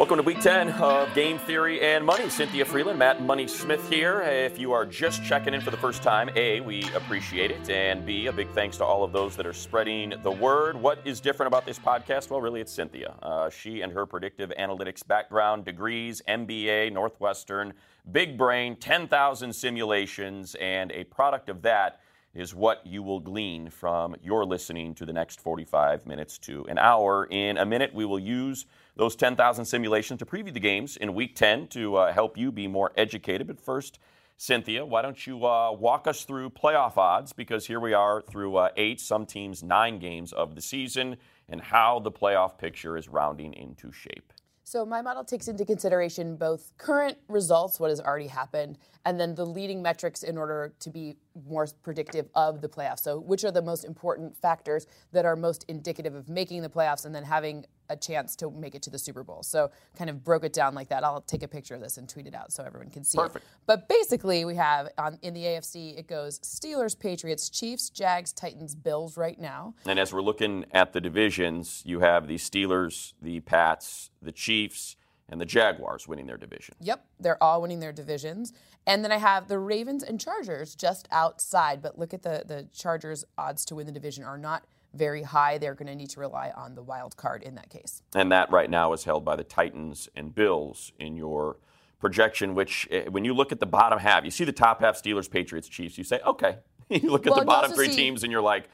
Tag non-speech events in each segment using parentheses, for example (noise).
Welcome to week 10 of Game Theory and Money. Cynthia Frelund, Matt Money Smith here. If you are just checking in for the first time, A, we appreciate it. And B, a big thanks to all of those that are spreading the word. What is different about this podcast? Well, really, it's Cynthia. Uh, she and her predictive analytics background, degrees, MBA, Northwestern, big brain, 10,000 simulations, and a product of that is what you will glean from your listening to the next 45 minutes to an hour. In a minute, we will use those 10,000 simulations to preview the games in week 10 to uh, help you be more educated. But first, Cynthia, why don't you uh, walk us through playoff odds? Because here we are through uh, eight, some teams nine games of the season, and how the playoff picture is rounding into shape. So my model takes into consideration both current results, what has already happened, and then the leading metrics in order to be more predictive of the playoffs. So which are the most important factors that are most indicative of making the playoffs and then having a chance to make it to the Super Bowl. So kind of broke it down like that. I'll take a picture of this and tweet it out so everyone can see Perfect. it. But basically, we have on, in the AFC, it goes Steelers, Patriots, Chiefs, Jags, Titans, Bills right now. And as we're looking at the divisions, you have the Steelers, the Pats, the Chiefs, and the Jaguars winning their division. Yep, they're all winning their divisions. And then I have the Ravens and Chargers just outside. But look at the, the Chargers' odds to win the division are not – very high. They're going to need to rely on the wild card in that case. And that right now is held by the Titans and Bills in your projection, which eh, when you look at the bottom half, you see the top half Steelers, Patriots, Chiefs, you say, okay. (laughs) you look at well, the bottom three see, teams and you're like,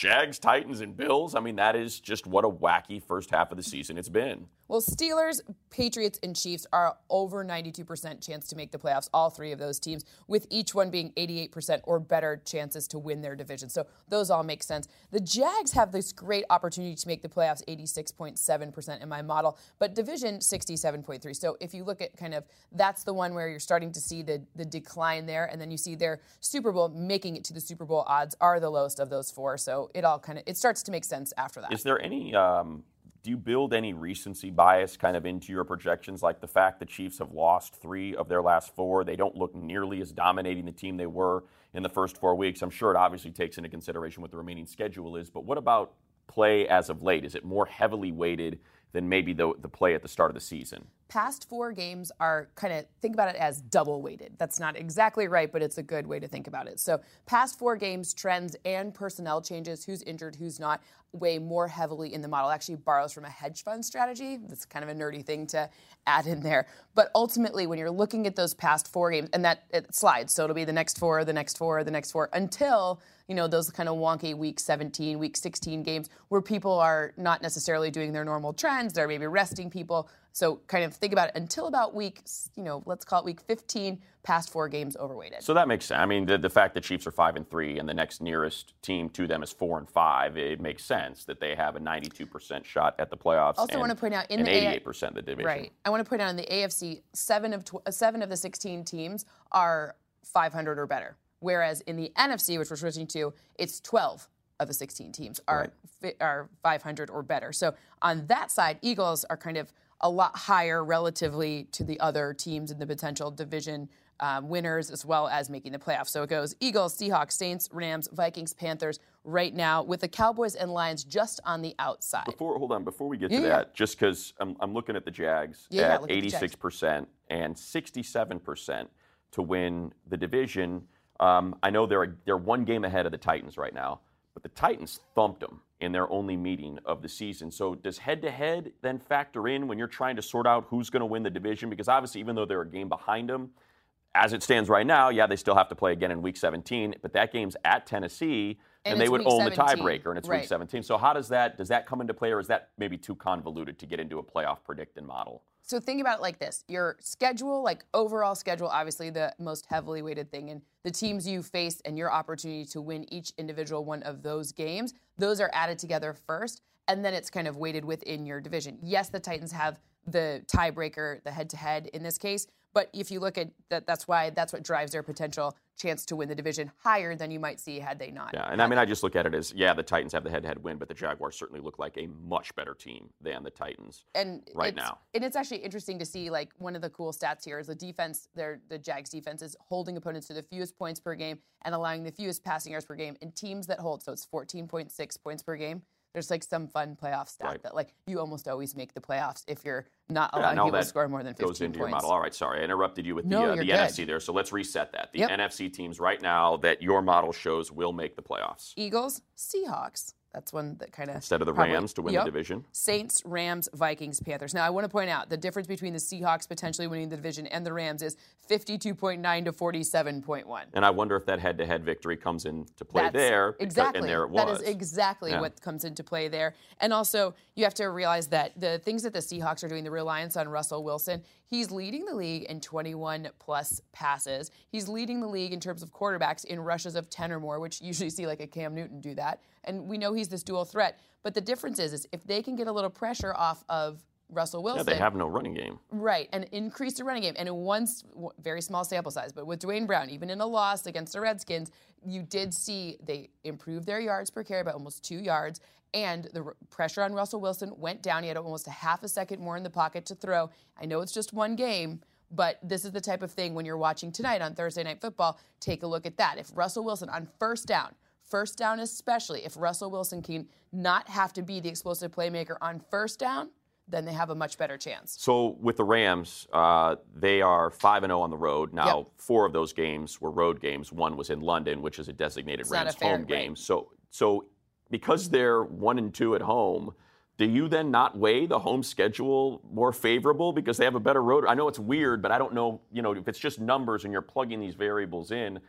Jags, Titans, and Bills. I mean, that is just what a wacky first half of the season it's been. Well, Steelers, Patriots, and Chiefs are over 92% chance to make the playoffs, all three of those teams, with each one being 88% or better chances to win their division. So those all make sense. The Jags have this great opportunity to make the playoffs, 86.7% in my model, but division 67.3. So if you look at kind of that's the one where you're starting to see the, the decline there, and then you see their Super Bowl making it to the Super Bowl odds are the lowest of those four. So it all kind of it starts to make sense after that. Is there any um, do you build any recency bias kind of into your projections, like the fact the Chiefs have lost three of their last four? They don't look nearly as dominating the team they were in the first four weeks. I'm sure it obviously takes into consideration what the remaining schedule is, but what about play as of late? Is it more heavily weighted than maybe the, the play at the start of the season? Past four games are kind of think about it as double weighted. That's not exactly right, but it's a good way to think about it. So, past four games, trends and personnel changes, who's injured, who's not, weigh more heavily in the model. Actually, borrows from a hedge fund strategy. That's kind of a nerdy thing to add in there. But ultimately, when you're looking at those past four games, and that it slides, so it'll be the next four, the next four, the next four, until you know those kind of wonky week 17, week 16 games where people are not necessarily doing their normal trends. They're maybe resting people. So kind of think about it until about week, you know, let's call it week 15, past four games overweighted. So that makes sense. I mean, the, the fact that Chiefs are five and three and the next nearest team to them is four and five, it makes sense that they have a 92% shot at the playoffs. Also, and, want to point out in the 88% A- of the division. Right. I want to point out in the AFC, seven of tw- seven of the 16 teams are 500 or better, whereas in the NFC, which we're switching to, it's 12 of the 16 teams are right. are 500 or better. So on that side, Eagles are kind of a lot higher relatively to the other teams in the potential division um, winners as well as making the playoffs. So it goes Eagles, Seahawks, Saints, Rams, Vikings, Panthers right now with the Cowboys and Lions just on the outside. Before hold on, before we get to yeah, that, just because I'm, I'm, looking at the Jags yeah, at 86% and 67% to win the division. Um, I know they're they're one game ahead of the Titans right now, but the Titans thumped them in their only meeting of the season. So does head to head then factor in when you're trying to sort out who's going to win the division? Because obviously, even though they're a game behind them, as it stands right now, yeah, they still have to play again in week 17, but that game's at Tennessee. And, and they would own 17. the tiebreaker, and it's right. week 17. So how does that does that come into play, or is that maybe too convoluted to get into a playoff predicting model? So think about it like this: your schedule, like overall schedule, obviously the most heavily weighted thing, and the teams you face and your opportunity to win each individual one of those games, those are added together first, and then it's kind of weighted within your division. Yes, the Titans have the tiebreaker, the head-to-head in this case, but if you look at that, that's why that's what drives their potential chance to win the division higher than you might see had they not. Yeah, and I mean, I just look at it as yeah, the Titans have the head-to-head win, but the Jaguars certainly look like a much better team than the Titans and right now. And it's actually interesting to see like one of the cool stats here is the defense. Their the Jags defense is holding opponents to the fewest points per game and allowing the fewest passing yards per game in teams that hold. So it's 14.6 points per game. There's like some fun playoff stat Right. that like you almost always make the playoffs if you're not Yeah, allowing all people to score more than 15 goes into points. your model. All right, sorry, I interrupted you with No, the, uh, the. NFC there. So let's reset that. The Yep. NFC teams right now that your model shows will make the playoffs Eagles, Seahawks. That's one that kind of instead of the Rams to win the division. Saints, Rams, Vikings, Panthers. Now, I want to point out the difference between the Seahawks potentially winning the division and the Rams is 52.9 to 47.1. And I wonder if that head-to-head victory comes into play That's there. because- Exactly. There it was. That is exactly Yeah. what comes into play there. And also, you have to realize that the things that the Seahawks are doing, the reliance on Russell Wilson, he's leading the league in 21 plus passes. He's leading the league in terms of quarterbacks in rushes of 10 or more, which you usually see like a Cam Newton do that. And we know he's this dual threat. But the difference is, is if they can get a little pressure off of Russell Wilson. yeah, they have no running game. Right, and increase the running game. And in one very small sample size, but with Duane Brown, even in a loss against the Redskins, you did see they improved their yards per carry by almost two yards. And the pressure on Russell Wilson went down. He had almost a half a second more in the pocket to throw. I know it's just one game, but this is the type of thing when you're watching tonight on Thursday Night Football, take a look at that. If Russell Wilson on first down, first down especially, if Russell Wilson can not have to be the explosive playmaker on first down, then they have a much better chance. So with the Rams, uh, they are five and zero on the road. Now, Yep. four of those games were road games. One was in London, which is a designated It's Rams fair- home game. right. So, so because they're one and two at home, do you then not weigh the home schedule more favorable because they have a better road? I know it's weird, but I don't know. You know, if it's just numbers and you're plugging these variables in.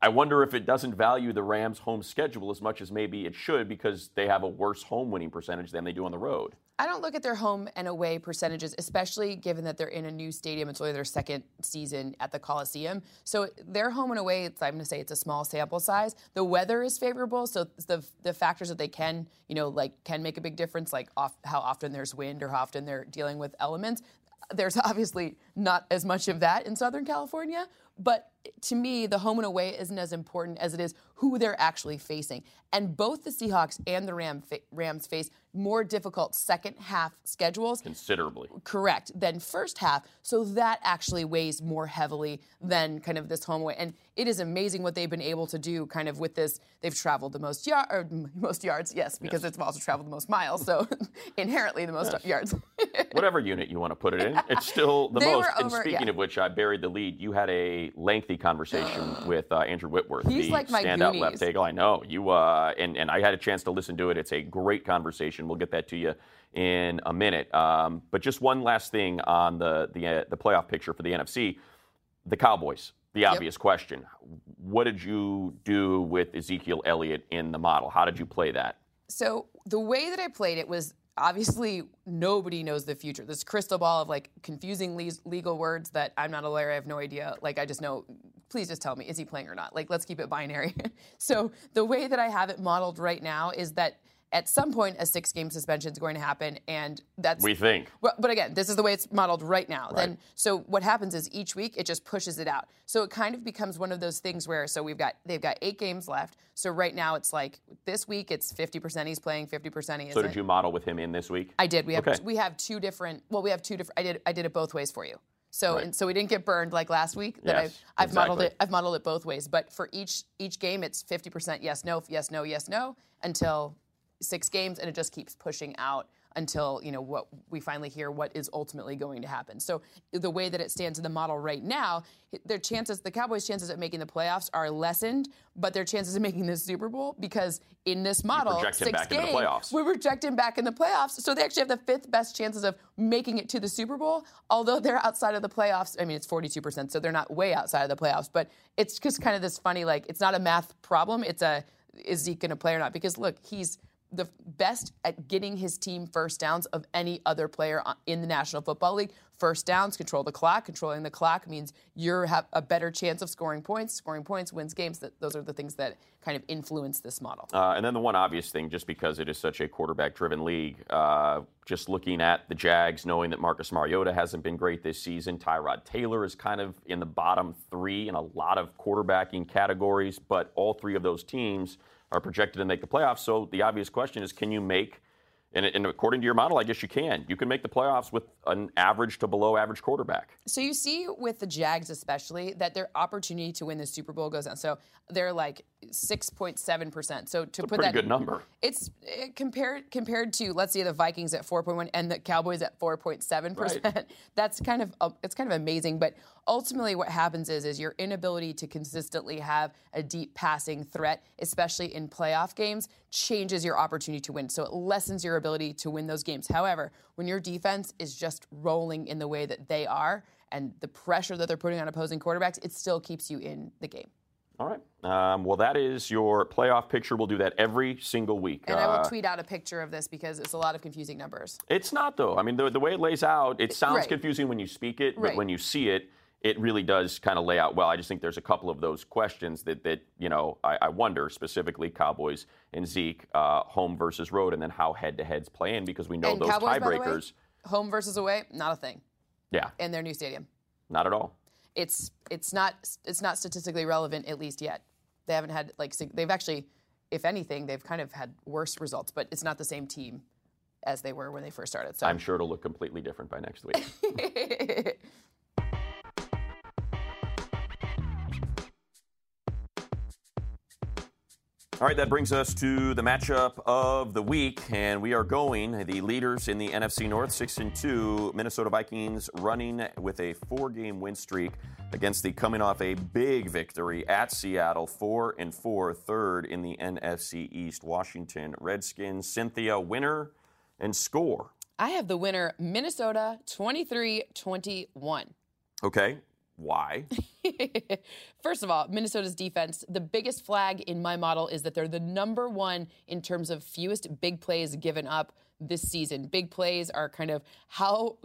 I wonder if it doesn't value the Rams' home schedule as much as maybe it should because they have a worse home winning percentage than they do on the road. I don't look at their home and away percentages, especially given that they're in a new stadium. It's only their second season at the Coliseum. So their home and away, I'm going to say it's a small sample size. The weather is favorable, so the the factors that they can, you know, like can make a big difference, like off, how often there's wind or how often they're dealing with elements. There's (laughs) obviously not as much of that in Southern California, but to me, the home and away isn't as important as it is who they're actually facing. And both the Seahawks and the Ram fa- Rams face more difficult second half schedules Considerably. correct than first half so that actually weighs more heavily than kind of this home away and it is amazing what they've been able to do kind of with this they've traveled the most yard or er, most yards yes because it's also traveled the most miles so (laughs) inherently the most yards (laughs) whatever unit you want to put it in, it's still the They most. were and over- speaking yeah. of which, I buried the lead. You had a lengthy conversation (gasps) with uh, Andrew Whitworth, He's the like my standout Goonies. left tackle. I know you, uh, and and I had a chance to listen to it. It's a great conversation. We'll get that to you in a minute. Um, but just one last thing on the the uh, the playoff picture for the NFC, the Cowboys. The obvious question: What did you do with Ezekiel Elliott in the model? How did you play that? So the way that I played it was obviously nobody knows the future. This crystal ball of like confusing legal words that I'm not a lawyer. I have no idea. Like I just know. Please just tell me, is he playing or not? Like let's keep it binary. (laughs) so the way that I have it modeled right now is that at some point a six game suspension is going to happen, and that's We think. but, but again, this is the way it's modeled right now. Then, so what happens is each week it just pushes it out. So it kind of becomes one of those things where so we've got they've got eight games left. So right now it's like this week it's 50% he's playing, 50% he isn't. So did you model with him in this week? I did. We have Okay. we have two different. Well, we have two different. I did I did it both ways for you. So Right. and so we didn't get burned like last week. That Yes, I've I've modeled it. I've modeled it both ways. But for each each game, it's 50% yes no yes no yes no until six games, and it just keeps pushing out until you know what we finally hear what is ultimately going to happen. So the way that it stands in the model right now, their chances, the Cowboys' chances of making the playoffs are lessened, but their chances of making the Super Bowl because in this model, six back into the games, playoffs. we project him back in the playoffs. So they actually have the fifth best chances of making it to the Super Bowl, although they're outside of the playoffs. I mean, it's 42%, so they're not way outside of the playoffs. But it's just kind of this funny, like, it's not a math problem. It's a, is Zeke going to play or not? Because look, he's the best at getting his team first downs of any other player in the National Football League. First downs, control the clock. Controlling the clock means you have a better chance of scoring points. Scoring points wins games. Those are the things that kind of influence this model. Uh, and then the one obvious thing, just because it is such a quarterback-driven league, uh, just looking at the Jags, knowing that Marcus Mariota hasn't been great this season, Tyrod Taylor is kind of in the bottom three in a lot of quarterbacking categories, but all three of those teams are projected to make the playoffs. So the obvious question is, can you make And, and, according to your model, I guess you can. You can make the playoffs with an average to below average quarterback. So you see with the Jags especially that their opportunity to win the Super Bowl goes down. So they're like 6.7%. So to it's put that good number. It's it, compared compared to let's say the Vikings at 4.1 and the Cowboys at 4.7%. Right. (laughs) That's kind of uh, it's kind of amazing, but ultimately what happens is is your inability to consistently have a deep passing threat, especially in playoff games, changes your opportunity to win. So it lessens your ability to win those games. However, when your defense is just rolling in the way that they are and the pressure that they're putting on opposing quarterbacks, it still keeps you in the game. All right. Um, well, that is your playoff picture. We'll do that every single week. And uh, I will uh, tweet out a picture of this because it's a lot of confusing numbers. It's not, though. I mean, the, the way it lays out, it sounds right. confusing when you speak it, but when you see it, it really does kind of lay out well. I just think there's a couple of those questions that, that you know, I, I wonder specifically Cowboys and Zeke, uh, home versus road, and then how head to heads play in because we know and those Cowboys, tiebreakers. Home versus away, not a thing. Yeah. In their new stadium. Not at all. It's it's not it's not statistically relevant at least yet. They haven't had like they've actually, if anything, they've kind of had worse results, but it's not the same team as they were when they first started. So I'm sure it'll look completely different by next week. (laughs) All right, that brings us to the matchup of the week, and we are going the leaders in the NFC North, six and two, Minnesota Vikings, running with a four-game win streak against the coming off a big victory at Seattle, four and four, third in the NFC East, Washington Redskins. Cynthia, winner and score. I have the winner, Minnesota, 23-21. Okay, why? (laughs) First of all, Minnesota's defense, the biggest flag in my model is that they're the number one in terms of fewest big plays given up this season. Big plays are kind of how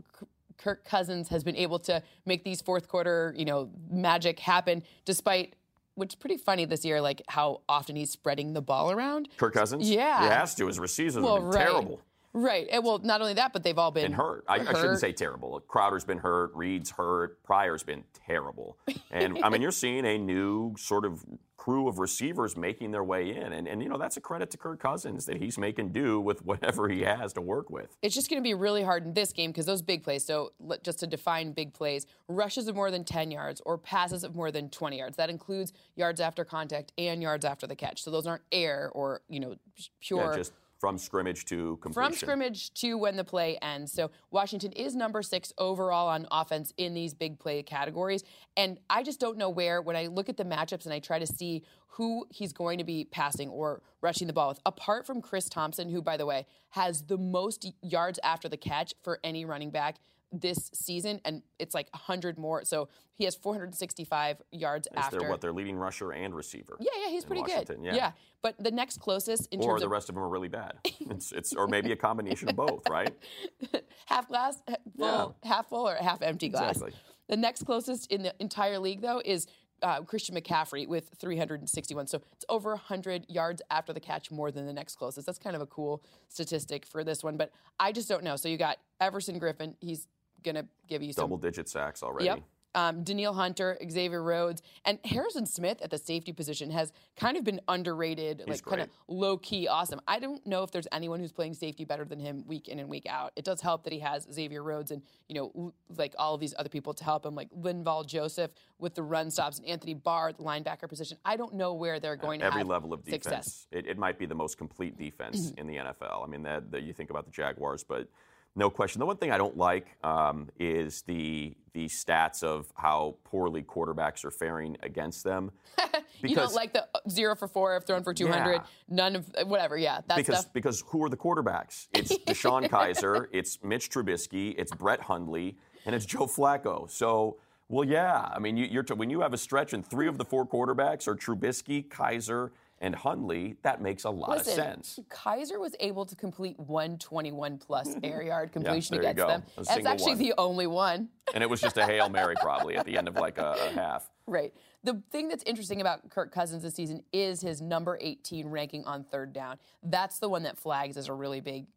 Kirk Cousins has been able to make these fourth quarter, you know, magic happen despite which is pretty funny this year, like how often he's spreading the ball around. Kirk Cousins? Yeah. He has to. His receivers well, have been right. terrible. Right. And well, not only that, but they've all been, been hurt. I, I, shouldn't say terrible. Crowder's been hurt. Reed's hurt. Pryor's been terrible. And I mean, you're seeing a new sort of crew of receivers making their way in. And, and, you know, that's a credit to Kirk Cousins that he's making do with whatever he has to work with. It's just going to be really hard in this game because those big plays, so just to define big plays, rushes of more than 10 yards or passes of more than 20 yards. That includes yards after contact and yards after the catch. So those aren't air or, you know, pure. Yeah, just from scrimmage to completion. From scrimmage to when the play ends. So Washington is number six overall on offense in these big play categories. And I just don't know where, when I look at the matchups and I try to see who he's going to be passing or rushing the ball with, apart from Chris Thompson, who, by the way, has the most yards after the catch for any running back this season, and it's like 100 more. So he has 465 yards Is after. They're what? Their leading rusher and receiver. Yeah, yeah, he's pretty Washington. good. Yeah. yeah. but the next closest in or terms the of rest of them are really bad. (laughs) It's, it's or maybe a combination of both, right? (laughs) half glass full, yeah. half full, or half empty glass. Exactly. The next closest in the entire league, though, is uh, Christian McCaffrey with 361. So it's over 100 yards after the catch more than the next closest. That's kind of a cool statistic for this one, but I just don't know. So you got Everson Griffen, He's going to give you some double digit sacks already. Yep. Um, Danielle Hunter, Xavier Rhodes, and Harrison Smith at the safety position has kind of been underrated, He's like kind of low key awesome. I don't know if there's anyone who's playing safety better than him week in and week out. It does help that he has Xavier Rhodes and you know like all of these other people to help him, like Linval Joseph with the run stops and Anthony Barr, the linebacker position. I don't know where they're going At to every level of defense. It, it, might be the most complete defense (clears throat) in the NFL. I mean, that, that you think about the Jaguars, but no question. The one thing I don't like um, is the the stats of how poorly quarterbacks are faring against them. (laughs) you don't like the zero for four if thrown for 200, yeah. none of whatever. Yeah, that because stuff. because who are the quarterbacks? It's (laughs) DeShone Kizer, it's Mitch Trubisky, it's Brett Hundley, and it's Joe Flacco. So. Well, yeah. I mean, you, are t- when you have a stretch and three of the four quarterbacks are Trubisky, Kizer, and Hundley, that makes a lot Listen, of sense. Kizer was able to complete 121 plus (laughs) air yard completion yeah, against them. A That's actually one. the only one. And it was just a Hail Mary probably at the end of like a, a (laughs) half. Right. The thing that's interesting about Kirk Cousins this season is his number 18 ranking on third down. That's the one that flags as a really big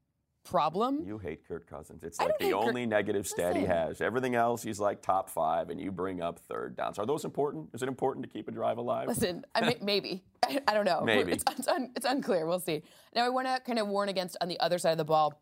problem. You hate Kirk Cousins. It's like the only Kirk. negative stat Listen. he has. Everything else, he's like top five, and you bring up third downs. Are those important? Is it important to keep a drive alive? Listen, I mean, (laughs) maybe. I, I don't know. Maybe. It's, it's, un, it's unclear. We'll see. Now, I want to kind of warn against on the other side of the ball.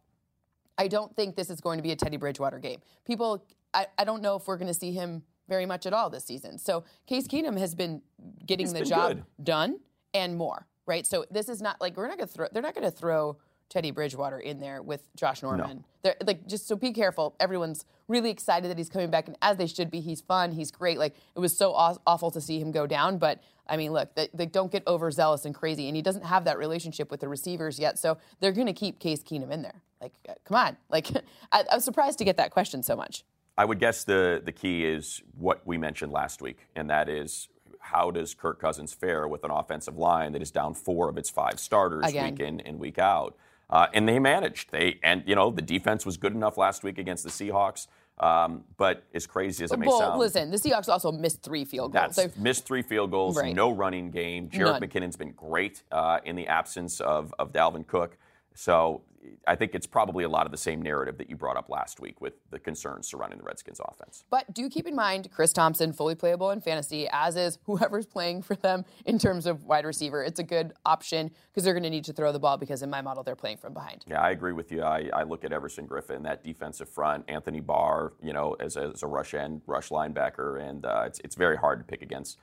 I don't think this is going to be a Teddy Bridgewater game. People, I, I don't know if we're going to see him very much at all this season. So Case Keenum has been getting He's the been job good. done and more, right? So this is not like we're not going to throw. They're not going to throw Teddy Bridgewater in there with Josh Norman. They're like just so be careful. Everyone's really excited that he's coming back, and as they should be. He's fun. He's great. Like it was so aw- awful to see him go down, but I mean, look, they, they don't get overzealous and crazy, and he doesn't have that relationship with the receivers yet. So they're going to keep Case Keenum in there. Like, uh, come on. Like, (laughs) I, I was surprised to get that question so much. I would guess the the key is what we mentioned last week, and that is how does Kirk Cousins fare with an offensive line that is down four of its five starters Again. week in and week out? Uh, and they managed. They and you know the defense was good enough last week against the Seahawks. Um, but as crazy as it may well, sound, listen, the Seahawks also missed three field goals. that's So- missed three field goals, Right. no running game. Jerick None. McKinnon's been great uh, in the absence of, of Dalvin Cook. So I think it's probably a lot of the same narrative that you brought up last week with the concerns surrounding the Redskins offense. But do keep in mind Chris Thompson, fully playable in fantasy, as is whoever's playing for them in terms of wide receiver. It's a good option because they're going to need to throw the ball because in my model they're playing from behind. Yeah, I agree with you. I, I look at Everson Griffen, that defensive front, Anthony Barr, you know, as a, as a rush end, rush linebacker, and uh, it's, it's very hard to pick against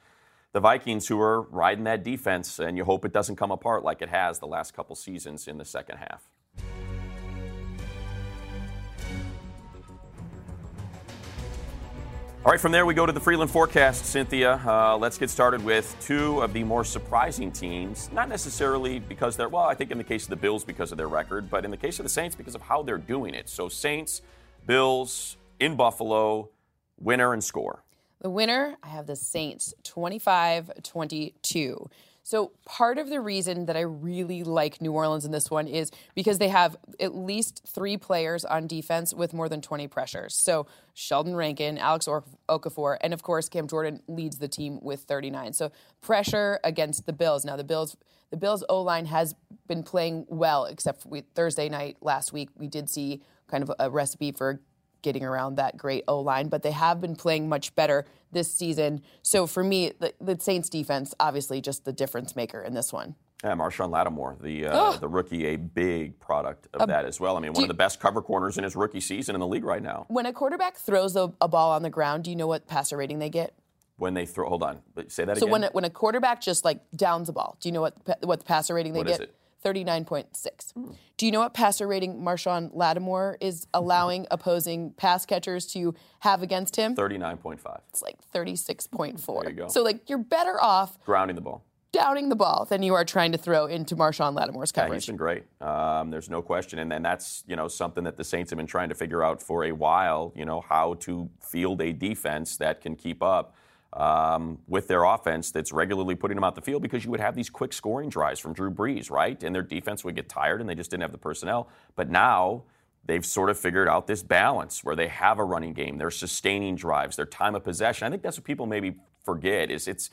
the Vikings who are riding that defense, and you hope it doesn't come apart like it has the last couple seasons in the second half. All right, from there we go to the Frelund forecast, Cynthia. Uh, let's get started with two of the more surprising teams. Not necessarily because they're, well, I think in the case of the Bills because of their record, but in the case of the Saints because of how they're doing it. So, Saints, Bills in Buffalo, winner and score. The winner, I have the Saints 25 22. So, part of the reason that I really like New Orleans in this one is because they have at least three players on defense with more than 20 pressures. So, Sheldon Rankin, Alex or- Okafor, and of course, Cam Jordan leads the team with 39. So, pressure against the Bills. Now, the Bills. The Bills' O line has been playing well, except we, Thursday night last week. We did see kind of a recipe for getting around that great O line, but they have been playing much better this season. So for me, the, the Saints defense, obviously, just the difference maker in this one. Yeah, Marshon Lattimore, the uh, the rookie, a big product of that as well. I mean, one of the best cover corners in his rookie season in the league right now. When a quarterback throws a, a ball on the ground, do you know what passer rating they get? When they throw, hold on, say that So again. when a, when a quarterback just like downs a ball, do you know what what the passer rating they What get? Is it? Thirty-nine point six. Do you know what passer rating Marshon Lattimore is (laughs) allowing opposing pass catchers to have against him? Thirty-nine point five, It's like thirty-six point four. There you go. So like you're better off grounding the ball. downing the ball than you are trying to throw into Marshon Lattimore's Yeah, coverage. he's been great. Um, there's no question, and then that's you know something that the Saints have been trying to figure out for a while. You know how to field a defense that can keep up um, with their offense that's regularly putting them out the field because you would have these quick scoring drives from Drew Brees, right? And their defense would get tired, and they just didn't have the personnel. But now they've sort of figured out this balance where they have a running game, they're sustaining drives, their time of possession. I think that's what people maybe forget is it's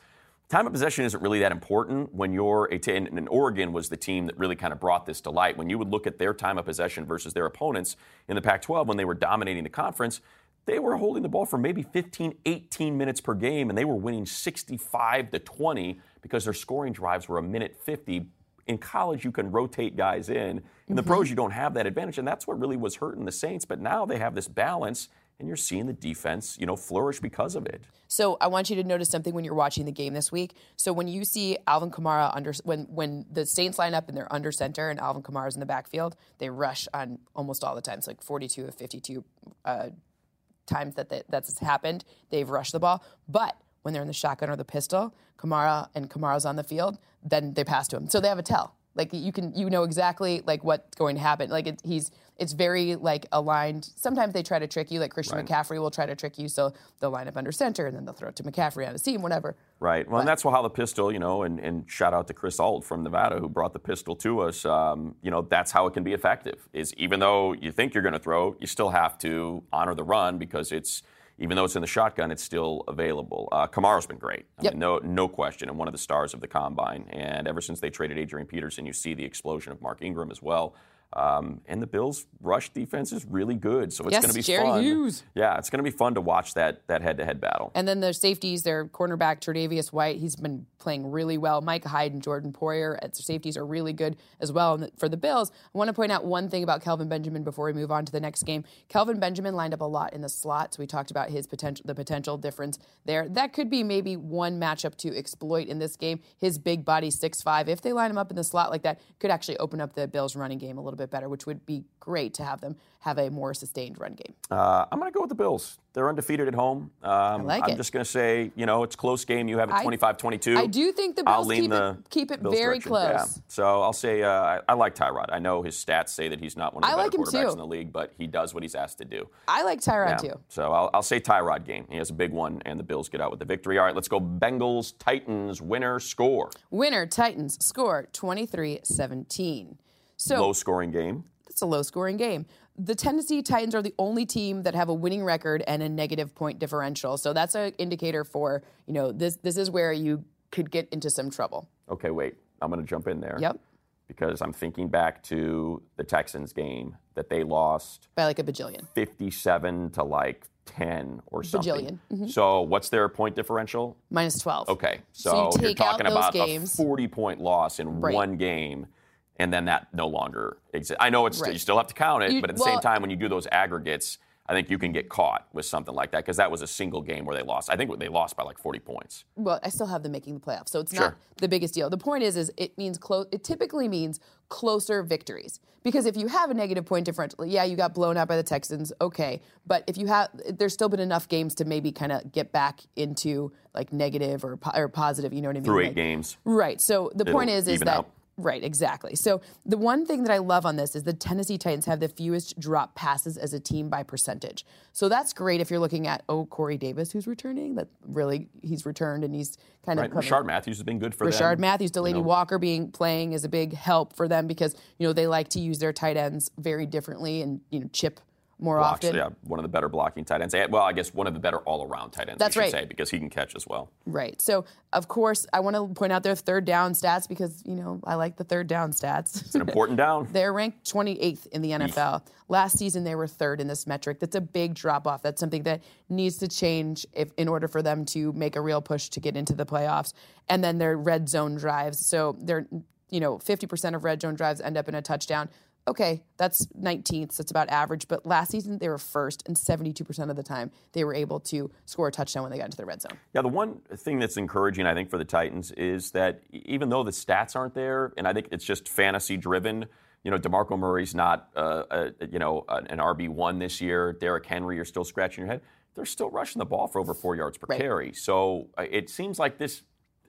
time of possession isn't really that important when you're a team. And Oregon was the team that really kind of brought this to light. When you would look at their time of possession versus their opponents in the Pac-12 when they were dominating the conference, they were holding the ball for maybe 15, 18 minutes per game, and they were winning 65 to 20 because their scoring drives were a minute 50. In college, you can rotate guys in. In the pros, you don't have that advantage, and that's what really was hurting the Saints. But now they have this balance, and you're seeing the defense, you know, flourish because of it. So I want you to notice something when you're watching the game this week. So when you see Alvin Kamara under when when the Saints line up and they're under center and Alvin Kamara's in the backfield, they rush on almost all the times, like 42 of 52 uh, times that that that's happened, they've rushed the ball. But when they're in the shotgun or the pistol, Kamara and Kamara's on the field, then they pass to him. So they have a tell. Like you can you know exactly like what's going to happen. Like it, he's it's very like aligned. Sometimes they try to trick you. Like Christian McCaffrey will try to trick you, so they'll line up under center and then they'll throw it to McCaffrey on a seam, whatever. Right. Well, and that's how the pistol, you know, and, and shout out to Chris Ault from Nevada who brought the pistol to us. Um, you know, that's how it can be effective. Is even though you think you're going to throw, you still have to honor the run because it's even though it's in the shotgun, it's still available. Uh, Kamara's been great. I Yep. mean, no, no question, and one of the stars of the combine. And ever since they traded Adrian Peterson, you see the explosion of Mark Ingram as well. Um, and the Bills' rush defense is really good, so it's Yes, going to be Jerry fun. Hughes. Yeah, it's going to be fun to watch that that head-to-head battle. And then the safeties, their cornerback Tre'Davious White, he's been playing really well. Micah Hyde and Jordan Poyer at their safeties are really good as well. And for the Bills, I want to point out one thing about Kelvin Benjamin before we move on to the next game. Kelvin Benjamin lined up a lot in the slot, so we talked about his potential, the potential difference there. That could be maybe one matchup to exploit in this game. His big body, 6'5", if they line him up in the slot like that, could actually open up the Bills' running game a little bit better, which would be great to have them have a more sustained run game. Uh, I'm going to go with the Bills. They're undefeated at home. Um, like I'm it. just going to say, you know, it's a close game. You have it I- 25-22. I do think the I'll Bills keep the it, keep it Bills very direction. close. Yeah. So I'll say uh, I, I like Tyrod. I know his stats say that he's not one of the I better like quarterbacks too. in the league, but he does what he's asked to do. I like Tyrod Yeah. too. So I'll, I'll say Tyrod game. He has a big one, and the Bills get out with the victory. All right, let's go Bengals, Titans, winner, score. Winner Titans score 23-17. So Low scoring game. it's a low scoring game. The Tennessee Titans are the only team that have a winning record and a negative point differential. So that's an indicator for, you know, this this is where you could get into some trouble. Okay, wait. I'm going to jump in there. Yep. Because I'm thinking back to the Texans game that they lost By like a bajillion. 57 to like 10 or something. Bajillion. Mm-hmm. So what's their point differential? Minus 12. Okay, So so, you out talking about games. a 40 point loss in Right. one game, and then that no longer exists. I know it's Right. you still have to count it, You- but at the well- same time, when you do those aggregates, I think you can get caught with something like that because that was a single game where they lost. I think they lost by like 40 points. Well, I still have them making the playoffs, so it's Sure. not the biggest deal. The point is, is it means close. It typically means closer victories because if you have a negative point differential, yeah, you got blown out by the Texans, okay, but if you have, there's still been enough games to maybe kind of get back into like negative or po- or positive. You know what I mean? Through eight Like- games. Right. So the point It'll is, is that out. Right, exactly. So the one thing that I love on this is the Tennessee Titans have the fewest drop passes as a team by percentage. So that's great if you're looking at oh Corey Davis who's returning. That really he's returned and he's kind Right. of coming. Rishard Matthews has been good for them. Rishard Matthews, Delanie know. Walker being playing is a big help for them because you know they like to use their tight ends very differently and you know chip more Blocks, often. yeah, one of the better blocking tight ends. Well, I guess one of the better all-around tight ends. That's right. say because he can catch as well. Right. So, of course, I want to point out their third down stats because, you know, I like the third down stats. It's an important down. (laughs) They're ranked 28th in the NFL. Last season, they were third in this metric. That's a big drop off. That's something that needs to change if, in order for them to make a real push to get into the playoffs. And then their red zone drives. So they're, you know, 50% of red zone drives end up in a touchdown. Okay, that's 19th. So it's about average. But last season, they were first, and 72% of the time, they were able to score a touchdown when they got into the red zone. Yeah, the one thing that's encouraging, I think, for the Titans is that even though the stats aren't there, and I think it's just fantasy driven. You know, Demarco Murray's not, uh, a, you know, an RB one this year. Derrick Henry, you're still scratching your head. They're still rushing the ball for over four yards per Right. carry. So uh, it seems like this.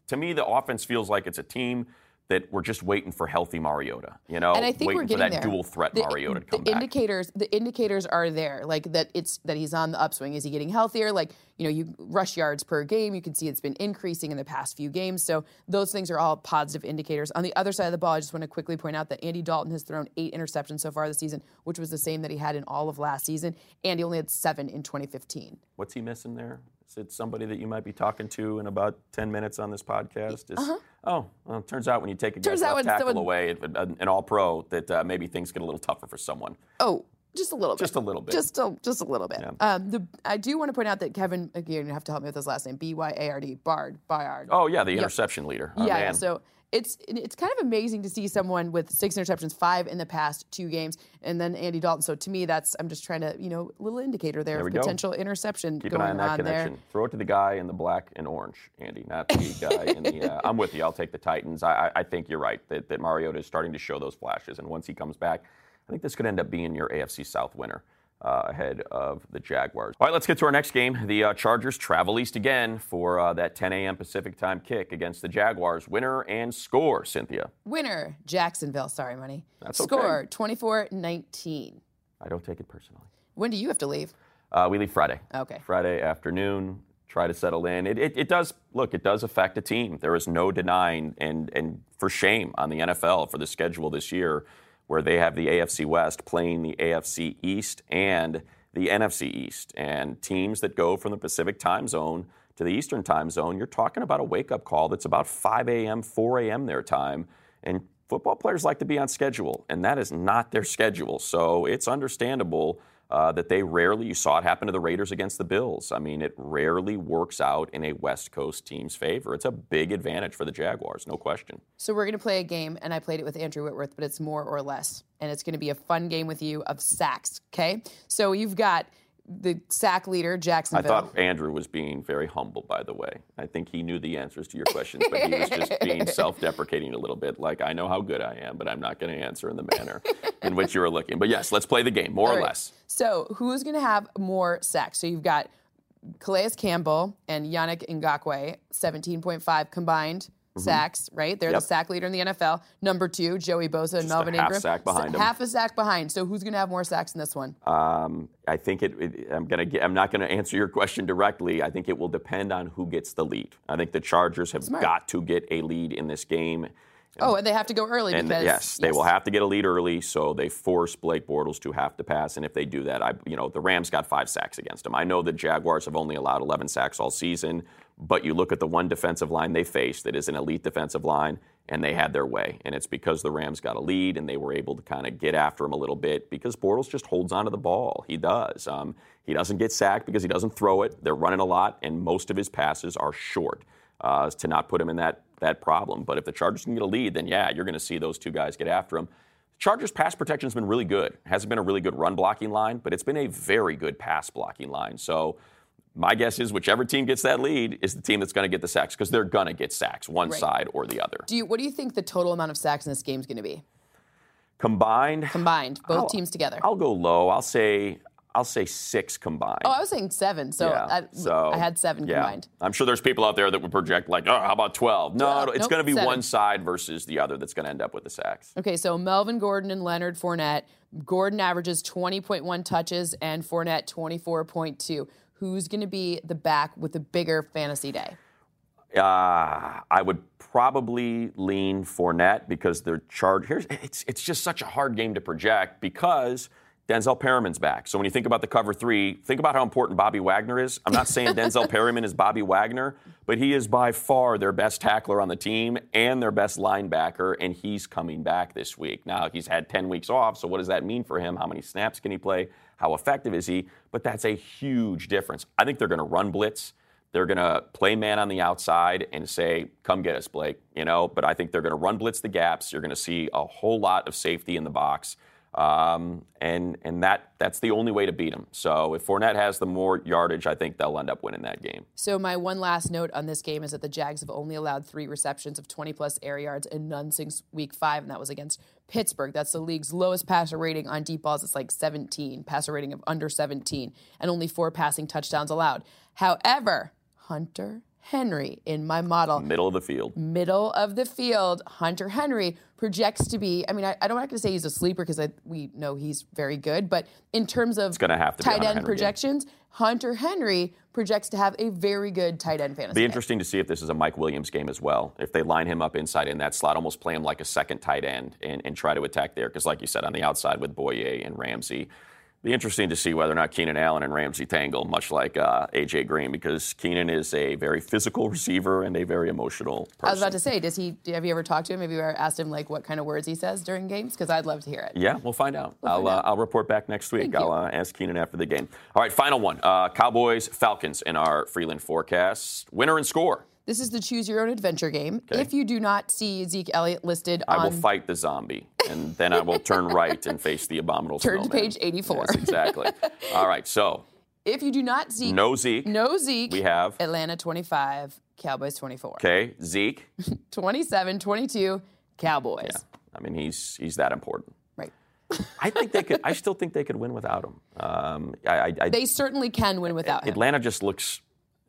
To me, the offense feels like it's a team that we're just waiting for healthy Mariota. You know, and I think waiting we're for getting that there. dual threat the, Mariota to the back. indicators, the indicators are there, like that it's that he's on the upswing. Is he getting healthier? Like you know, you rush yards per game. You can see it's been increasing in the past few games. So those things are all positive indicators. On the other side of the ball, I just want to quickly point out that Andy Dalton has thrown eight interceptions so far this season, which was the same that he had in all of last season, and he only had seven in 2015. What's he missing there? Is it somebody that you might be talking to in about 10 minutes on this podcast? Uh-huh. Is, Oh, well, it turns out when you take a. Turns guy's out left when tackle someone- away, an an all pro, that uh, maybe things get a little tougher for someone. Oh, just a little bit. Just a little bit. Just a, just a little bit. Um, the, I do want to point out that Kevin, again, you have to help me with his last name, B Y A R D, Bard, Bayard. Oh, yeah, the interception leader. Oh, yeah, yeah. man. So it's it's kind of amazing to see someone with six interceptions, five in the past two games, and then Andy Dalton. So to me, that's I'm just trying to you know a little indicator there, There of go. potential interception Keep an eye on that on connection. there. Throw it to the guy in the black and orange, Andy, not the (laughs) guy in the. Uh, I'm with you. I'll take the Titans. I, I, I think you're right that, that Mariota is starting to show those flashes, and once he comes back, I think this could end up being your AFC South winner. Uh, ahead of the Jaguars. All right, let's get to our next game. The uh, Chargers travel east again for uh, that 10 a.m. Pacific time kick against the Jaguars. Winner and score, Cynthia. Winner Jacksonville. Sorry, money. That's okay. Score 24-19. I don't take it personally. When do you have to leave? Uh, we leave Friday. Okay. Friday afternoon. Try to settle in. It, it, it does look. It does affect a team. There is no denying, and and for shame on the NFL for the schedule this year, where they have the AFC West playing the AFC East and the NFC East, and teams that go from the Pacific time zone to the Eastern time zone. You're talking about a wake up call that's about 5 a.m., 4 a.m. their time, and football players like to be on schedule, and that is not their schedule. So it's understandable uh, that they rarely, you saw it happen to the Raiders against the Bills. I mean, it rarely works out in a West Coast team's favor. It's a big advantage for the Jaguars, no question. So we're going to play a game, and I played it with Andrew Whitworth, but it's more or less. And it's going to be a fun game with you of sacks, okay? So you've got the sack leader, Jacksonville. I thought Andrew was being very humble, by the way. I think he knew the answers to your questions, but he was (laughs) just being self deprecating a little bit. Like, I know how good I am, but I'm not going to answer in the manner in which you were looking. But yes, let's play the game, more All or right. less. So, who's going to have more sacks? So, you've got Calais Campbell and Yannick Ngakoue, 17.5 combined. Mm-hmm. sacks, right? They're yep. the sack leader in the NFL. Number two, Joey Bosa and Just Melvin half Ingram. Half sack behind Half a sack behind. So who's going to have more sacks in this one? Um, I think it, it I'm going to. I'm not going to answer your question directly. I think it will depend on who gets the lead. I think the Chargers have Smart. got to get a lead in this game. Oh, and they have to go early and because yes, they yes. will have to get a lead early, so they force Blake Bortles to have to pass. And if they do that, I, you know, the Rams got five sacks against them. I know the Jaguars have only allowed 11 sacks all season, but you look at the one defensive line they faced that is an elite defensive line, and they had their way. And it's because the Rams got a lead and they were able to kind of get after him a little bit because Bortles just holds onto the ball. He does. Um, he doesn't get sacked because he doesn't throw it. They're running a lot, and most of his passes are short uh, to not put him in that that problem. But if the Chargers can get a lead, then yeah, you're going to see those two guys get after him. The Chargers pass protection has been really good. Hasn't been a really good run blocking line, but it's been a very good pass blocking line. So my guess is whichever team gets that lead is the team that's going to get the sacks because they're going to get sacks, one right. side or the other. Do you, what do you think the total amount of sacks in this game is going to be? Combined? Combined, both I'll, teams together. I'll go low. I'll say I'll say six combined. Oh, I was saying seven. So, yeah, I, so I had seven yeah. combined. I'm sure there's people out there that would project like, oh, how about 12? No, it's nope, going to be seven. one side versus the other that's going to end up with the sacks. Okay, so Melvin Gordon and Leonard Fournette. Gordon averages 20.1 touches and Fournette 24.2. Who's going to be the back with the bigger fantasy day? Uh, I would probably lean Fournette because they're charged. Here's it's it's just such a hard game to project because Denzel Perryman's back. So when you think about the cover three, think about how important Bobby Wagner is. I'm not saying Denzel (laughs) Perryman is Bobby Wagner, but he is by far their best tackler on the team and their best linebacker, and he's coming back this week. Now, he's had 10 weeks off, so what does that mean for him? How many snaps can he play? How effective is he? But that's a huge difference. I think they're going to run blitz. They're going to play man on the outside and say, come get us, Blake. You know, but I think they're going to run blitz the gaps. You're going to see a whole lot of safety in the box. Um, and and that that's the only way to beat them. So if Fournette has the more yardage, I think they'll end up winning that game. So my one last note on this game is that the Jags have only allowed three receptions of 20 plus air yards and none since week five, and that was against Pittsburgh. That's the league's lowest passer rating on deep balls. It's like 17, passer rating of under 17, and only four passing touchdowns allowed. However, Hunter Henry in my model. Middle of the field. Middle of the field. Hunter Henry projects to be, I mean, I, I don't want to say he's a sleeper because we know he's very good, but in terms of it's have to tight end Henry projections. Hunter Henry projects to have a very good tight end fantasy. Be interesting to see if this is a Mike Williams game as well. If they line him up inside in that slot, almost play him like a second tight end and, and try to attack there. Because, like you said, on the outside with Bouye and Ramsey, be interesting to see whether or not Keenan Allen and Ramsey tangle, much like uh, AJ Green, because Keenan is a very physical receiver and a very emotional person. I was about to say, does he? Have you ever talked to him? Have you ever asked him like what kind of words he says during games? Because I'd love to hear it. Yeah, we'll find out. We'll I'll find out. Uh, I'll report back next week. I'll uh, ask Keenan after the game. All right, final one: uh, Cowboys Falcons in our Frelund forecast. Winner and score. This is the choose your own adventure game. Okay. If you do not see Zeke Elliott listed on. I will fight the zombie, and then I will turn right and face the abominable Turn snowman. to page 84. Yes, exactly. All right, so. If you do not see. No Zeke. No Zeke. We have. Atlanta 25, Cowboys 24. Okay, Zeke. (laughs) 27, 22, Cowboys. Yeah. I mean, he's he's that important. Right. I think they could. I still think they could win without him. Um, I, I, they certainly can win without him. Atlanta just looks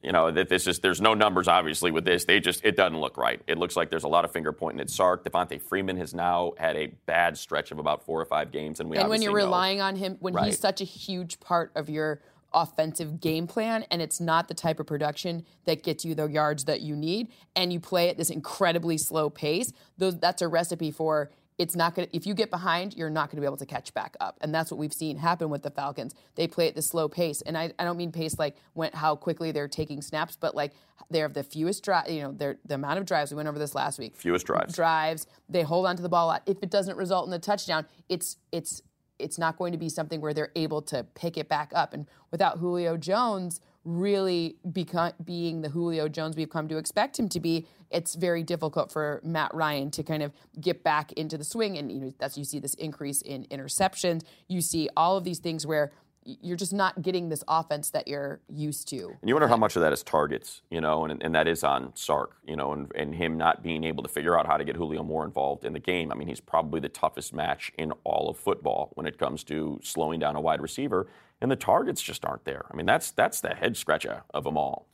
you know, that this is there's no numbers obviously with this. They just it doesn't look right. It looks like there's a lot of finger pointing at Sark. Devonta Freeman has now had a bad stretch of about four or five games, and we and when you're know, relying on him when right. he's such a huge part of your offensive game plan and it's not the type of production that gets you the yards that you need and you play at this incredibly slow pace those that's a recipe for it's not going to, if you get behind, you're not going to be able to catch back up. And that's what we've seen happen with the Falcons. They play at the slow pace. And I, I don't mean pace like when, how quickly they're taking snaps, but like they have the fewest drives, you know, the amount of drives. We went over this last week. Fewest drives. Drives. They hold on to the ball a lot. If it doesn't result in the touchdown, it's, it's, it's not going to be something where they're able to pick it back up. And without Julio Jones, really become, being the Julio Jones we've come to expect him to be, it's very difficult for Matt Ryan to kind of get back into the swing. And you know, that's you see this increase in interceptions. You see all of these things where you're just not getting this offense that you're used to. And you wonder how much of that is targets, you know, and, and that is on Sark, you know, and, and him not being able to figure out how to get Julio more involved in the game. I mean, he's probably the toughest match in all of football when it comes to slowing down a wide receiver and the targets just aren't there. I mean, that's that's the head scratcher of them all.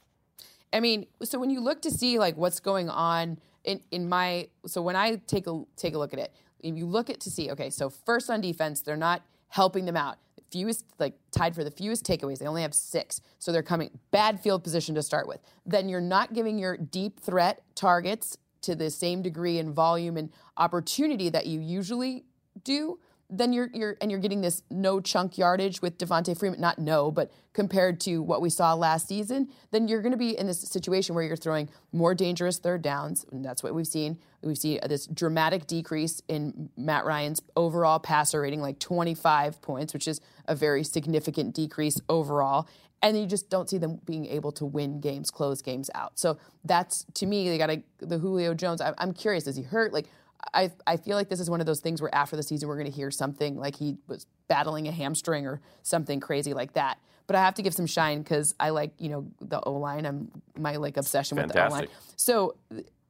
I mean, so when you look to see like what's going on in, in my so when I take a take a look at it, you look at to see, okay, so first on defense, they're not helping them out. The fewest like tied for the fewest takeaways. They only have six. So they're coming bad field position to start with. Then you're not giving your deep threat targets to the same degree and volume and opportunity that you usually do then you're you're and you're getting this no chunk yardage with Devonta Freeman, not no, but compared to what we saw last season, then you're going to be in this situation where you're throwing more dangerous third downs, and that's what we've seen. We see this dramatic decrease in Matt Ryan's overall passer rating, like 25 points, which is a very significant decrease overall. And you just don't see them being able to win games, close games out. So that's to me, they got the Julio Jones. I'm curious, is he hurt? Like I, I feel like this is one of those things where after the season we're going to hear something like he was battling a hamstring or something crazy like that. But I have to give some shine because I like you know the O line. I'm my like obsession Fantastic. with the O line. So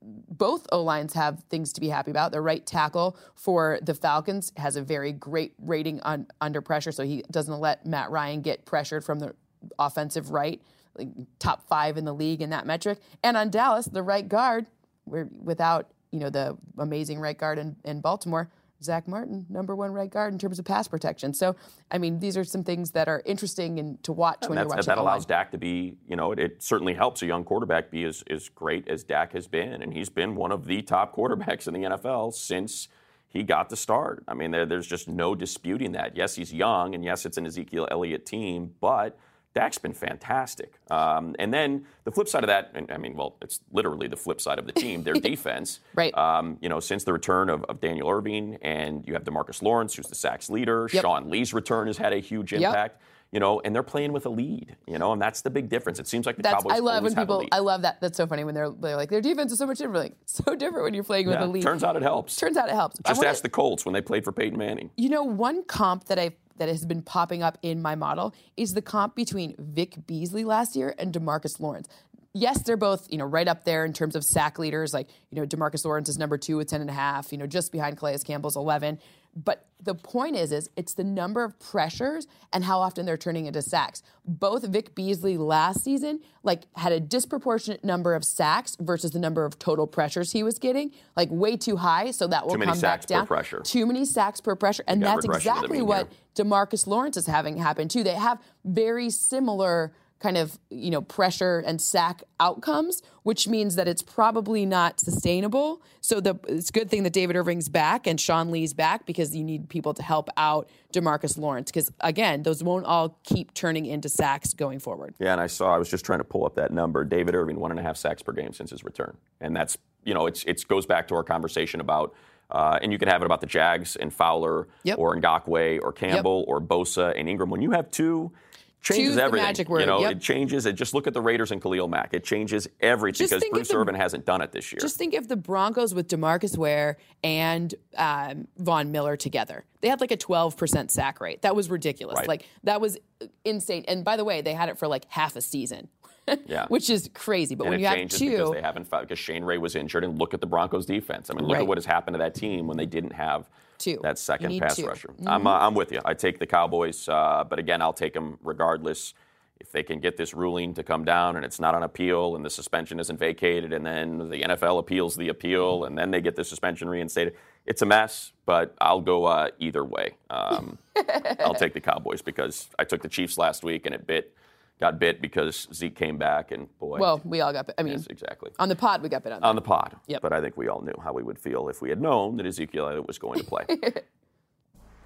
both O lines have things to be happy about. The right tackle for the Falcons has a very great rating on under pressure, so he doesn't let Matt Ryan get pressured from the offensive right, like top five in the league in that metric. And on Dallas, the right guard, we're without you know, the amazing right guard in, in Baltimore, Zach Martin, number one right guard in terms of pass protection. So, I mean, these are some things that are interesting and to watch and when you're watching. That allows Dak to be, you know, it, it, certainly helps a young quarterback be as, as great as Dak has been. And he's been one of the top quarterbacks in the NFL since he got the start. I mean, there, there's just no disputing that. Yes, he's young, and yes, it's an Ezekiel Elliott team, but – Dak's been fantastic. Um, and then the flip side of that, and I mean, well, it's literally the flip side of the team, their (laughs) defense. right. Um, you know, since the return of, of, Daniel Irving, and you have Demarcus Lawrence, who's the sacks leader. Yep. Sean Lee's return has had a huge impact. Yep. You know, and they're playing with a lead. You know, and that's the big difference. It seems like the that's, Cowboys I love when people. I love that. That's so funny when they're, they're like their defense is so much different. Like (laughs) so different when you're playing yeah, with a lead. Turns out it helps. Turns out it helps. Just wanna, ask the Colts when they played for Peyton Manning. You know, one comp that I that has been popping up in my model is the comp between Vic Beasley last year and Demarcus Lawrence. Yes, they're both, you know, right up there in terms of sack leaders. Like, you know, Demarcus Lawrence is number two with 10 and a half, you know, just behind Calais Campbell's 11. But the point is, is it's the number of pressures and how often they're turning into sacks. Both Vic Beasley last season, like, had a disproportionate number of sacks versus the number of total pressures he was getting, like way too high. So that will too come back down. Per pressure. Too many sacks per pressure, and that's exactly what here. Demarcus Lawrence is having happen too. They have very similar kind of you know pressure and sack outcomes, which means that it's probably not sustainable. So the it's a good thing that David Irving's back and Sean Lee's back because you need people to help out Demarcus Lawrence because again those won't all keep turning into sacks going forward. Yeah, and I saw I was just trying to pull up that number. David Irving one and a half sacks per game since his return, and that's you know it's it goes back to our conversation about. Uh, and you can have it about the Jags and Fowler yep. or Ngakoue or Campbell yep. or Bosa and Ingram. When you have two changes Choose everything. magic word. You know, yep. it changes it. Just look at the Raiders and Khalil Mack. It changes everything because Bruce the, Irvin hasn't done it this year. Just think if the Broncos with Demarcus Ware and um, Von Miller together, they had like a 12% sack rate. That was ridiculous. Right. Like that was insane. And by the way, they had it for like half a season. (laughs) yeah. which is crazy. But and when you have two, because they haven't because Shane Ray was injured, and look at the Broncos defense. I mean, look right. at what has happened to that team when they didn't have two. that second pass two. rusher. Mm-hmm. I'm uh, I'm with you. I take the Cowboys, uh, but again, I'll take them regardless if they can get this ruling to come down and it's not on appeal and the suspension isn't vacated and then the NFL appeals the appeal and then they get the suspension reinstated, it's a mess, but I'll go uh, either way. Um, (laughs) I'll take the Cowboys because I took the Chiefs last week and it bit got bit because Zeke came back, and boy. Well, we all got bit. I mean, yes, exactly. on the pod, we got bit on. On the pod. Yep. But I think we all knew how we would feel if we had known that Ezekiel Elliott was going to play. (laughs)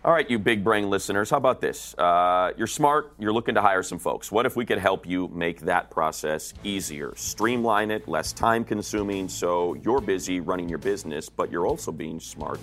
All right, you big brain listeners, how about this? Uh, you're smart, you're looking to hire some folks. What if we could help you make that process easier, streamline it, less time consuming, so you're busy running your business, but you're also being smart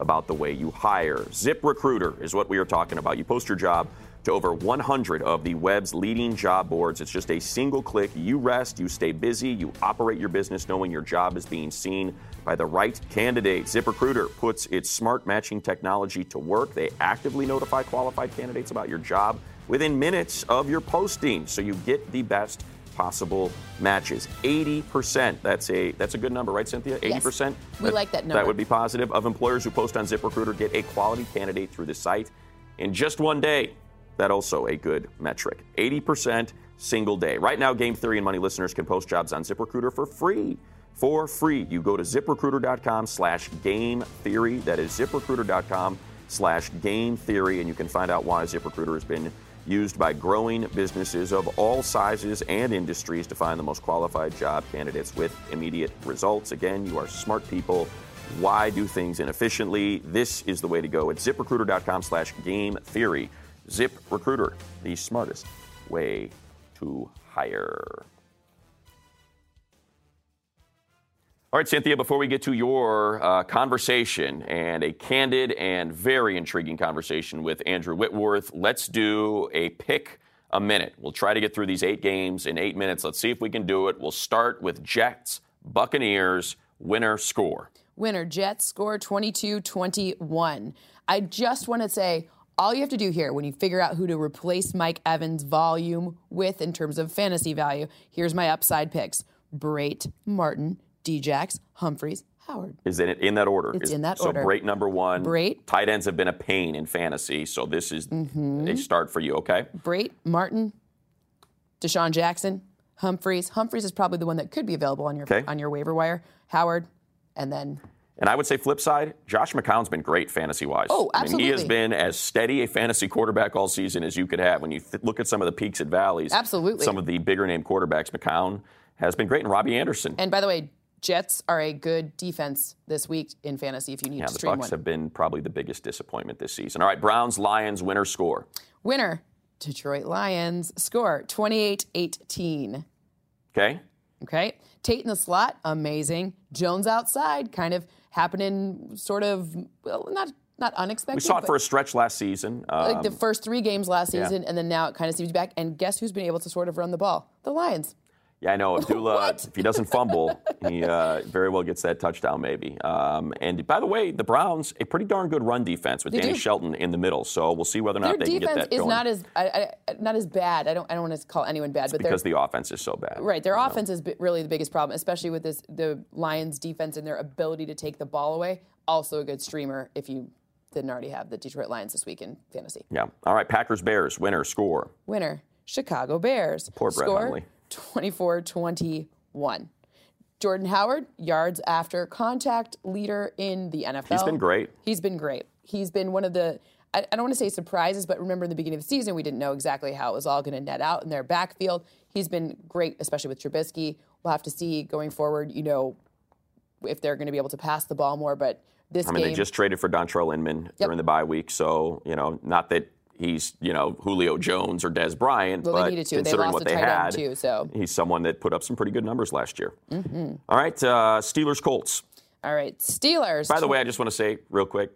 about the way you hire? Zip Recruiter is what we are talking about. You post your job to over 100 of the web's leading job boards. It's just a single click. You rest, you stay busy, you operate your business knowing your job is being seen by the right candidate. ZipRecruiter puts its smart matching technology to work. They actively notify qualified candidates about your job within minutes of your posting so you get the best possible matches. 80%. That's a that's a good number, right Cynthia? 80%. We like that number. That would be positive of employers who post on ZipRecruiter get a quality candidate through the site in just one day. That also a good metric. 80% single day. Right now, Game Theory and Money listeners can post jobs on ZipRecruiter for free. For free. You go to ziprecruiter.com slash game theory. That is ziprecruiter.com slash game theory, and you can find out why ZipRecruiter has been used by growing businesses of all sizes and industries to find the most qualified job candidates with immediate results. Again, you are smart people. Why do things inefficiently? This is the way to go. It's ziprecruiter.com slash game theory. Zip Recruiter, the smartest way to hire. All right, Cynthia, before we get to your uh, conversation and a candid and very intriguing conversation with Andrew Whitworth, let's do a pick a minute. We'll try to get through these eight games in eight minutes. Let's see if we can do it. We'll start with Jets, Buccaneers, winner score. Winner, Jets score 22 21. I just want to say, all you have to do here when you figure out who to replace Mike Evans' volume with in terms of fantasy value, here's my upside picks Brate, Martin, Djax, Humphries, Howard. Is it in that order? It's Is- in that so order. So Brate number one. Brate. Tight ends have been a pain in fantasy, so this is Mm-hmm. a start for you, okay? Brate, Martin, DeSean Jackson, Humphries. Humphries is probably the one that could be available on your Okay. on your waiver wire. Howard, and then And I would say flip side, Josh McCown's been great fantasy wise. Oh, I mean, he has been as steady a fantasy quarterback all season as you could have. When you th- look at some of the peaks and valleys, Absolutely. some of the bigger name quarterbacks, McCown has been great, and Robbie Anderson. and by the way, Jets are a good defense this week in fantasy if you need yeah, to the stream Bucks one. have been probably the biggest disappointment this season. All right, Browns, Lions, winner score. Winner, Detroit Lions score 28-18. Okay, Okay. Tate in the slot, amazing. Jones outside, kind of happening sort of well, not not unexpected. we saw it for a stretch last season. like Um, the first three games last yeah. season, and then now it kind of seems to be back. And guess who's been able to sort of run the ball? The Lions. Yeah, I know. (laughs) Abdullah, What? if he doesn't fumble, he uh, very well gets that touchdown, maybe. Um, and by the way, the Browns, a pretty darn good run defense with They Danny do. Shelton in the middle. So we'll see whether or Their not they can get defense that is going. not as I, I, not as bad. I don't I don't want to call anyone bad, but because the offense is so bad. right. Their offense is bi- really the biggest problem, especially with this the Lions defense and their ability to take the ball away. Also a good streamer if you didn't already have the Detroit Lions this week in fantasy. Yeah. All right, Packers, Bears, winner, score. Winner, Chicago Bears. Poor Brett Score Hundley. 24 21. Jordan Howard, yards after contact leader in the NFL. He's been great. He's been great. He's been one of the, I, I don't want to say surprises, but remember in the beginning of the season, we didn't know exactly how it was all going to net out in their backfield. He's been great, especially with Trubisky. We'll have to see going forward, you know, if they're going to be able to pass the ball more. But this I mean, game, they just traded for Dontrelle Inman during the bye week. So, you know, not that he's, you know, Julio Jones or Dez Bryant, Well, they but needed to. They considering lost what a they had, too, so. he's someone that put up some pretty good numbers last year. Mm-hmm. All right, uh, Steelers, Colts. all right, Steelers. By the way, I just want to say real quick,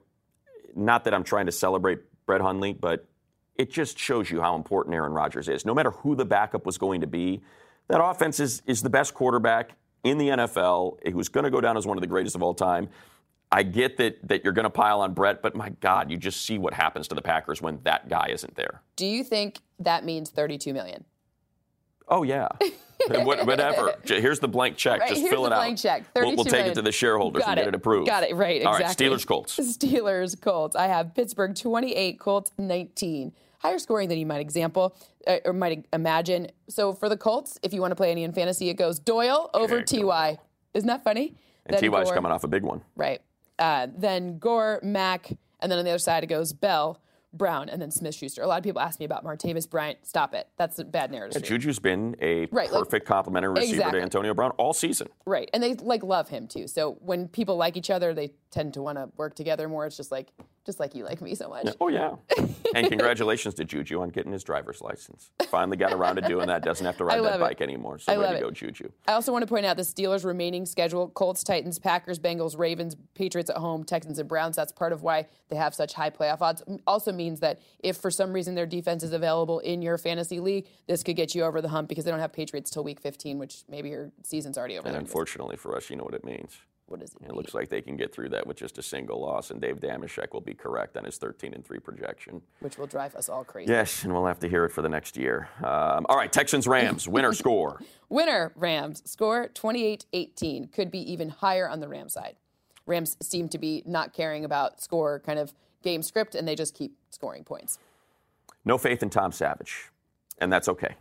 not that I'm trying to celebrate Brett Hundley, but it just shows you how important Aaron Rodgers is. No matter who the backup was going to be, that offense is, is the best quarterback in the NFL, who's going to go down as one of the greatest of all time. I get that that you're going to pile on Brett, but my God, you just see what happens to the Packers when that guy isn't there. Do you think that means 32 million? Oh yeah, whatever. Here's the blank check. Right, just fill it out. blank check. We'll, we'll 32 take it to the shareholders Got and get it approved. Got it. Right. Exactly. All right, Steelers, Colts. Steelers Colts. I have Pittsburgh 28, Colts 19. Higher scoring than you might example uh, or might imagine. So for the Colts, if you want to play any in fantasy, it goes Doyle over Ty. Isn't that funny? And Ty's coming off a big one. Right. Uh, then Gore, Mack, and then on the other side it goes Bell, Brown, and then Smith Schuster. A lot of people ask me about Martavis Bryant. Stop it. That's a bad narrative. Yeah, Juju's been a Right, like- perfect complementary receiver Exactly. to Antonio Brown all season. Right. And they like love him too. So when people like each other, they tend to want to work together more. It's just like just like you like me so much. Oh yeah. (laughs) and congratulations to Juju on getting his driver's license. Finally got around to doing that. Doesn't have to ride that it. bike anymore. So I way to it. go, Juju. I also want to point out the Steelers' remaining schedule Colts, Titans, Packers, Bengals, Ravens, Patriots at home, Texans, and Browns. That's part of why they have such high playoff odds. Also means that if for some reason their defense is available in your fantasy league, this could get you over the hump because they don't have Patriots till week 15, which maybe your season's already over. And unfortunately for us, you know what it means. What is it? It looks like they can get through that with just a single loss, and Dave Dameshek will be correct on his 13 and 3 projection. Which will drive us all crazy. Yes, and we'll have to hear it for the next year. Um, all right, Texans Rams, (laughs) winner score. Winner, Rams. Score 28 18. Could be even higher on the Rams side. Rams seem to be not caring about score kind of game script, and they just keep scoring points. No faith in Tom Savage, and that's okay.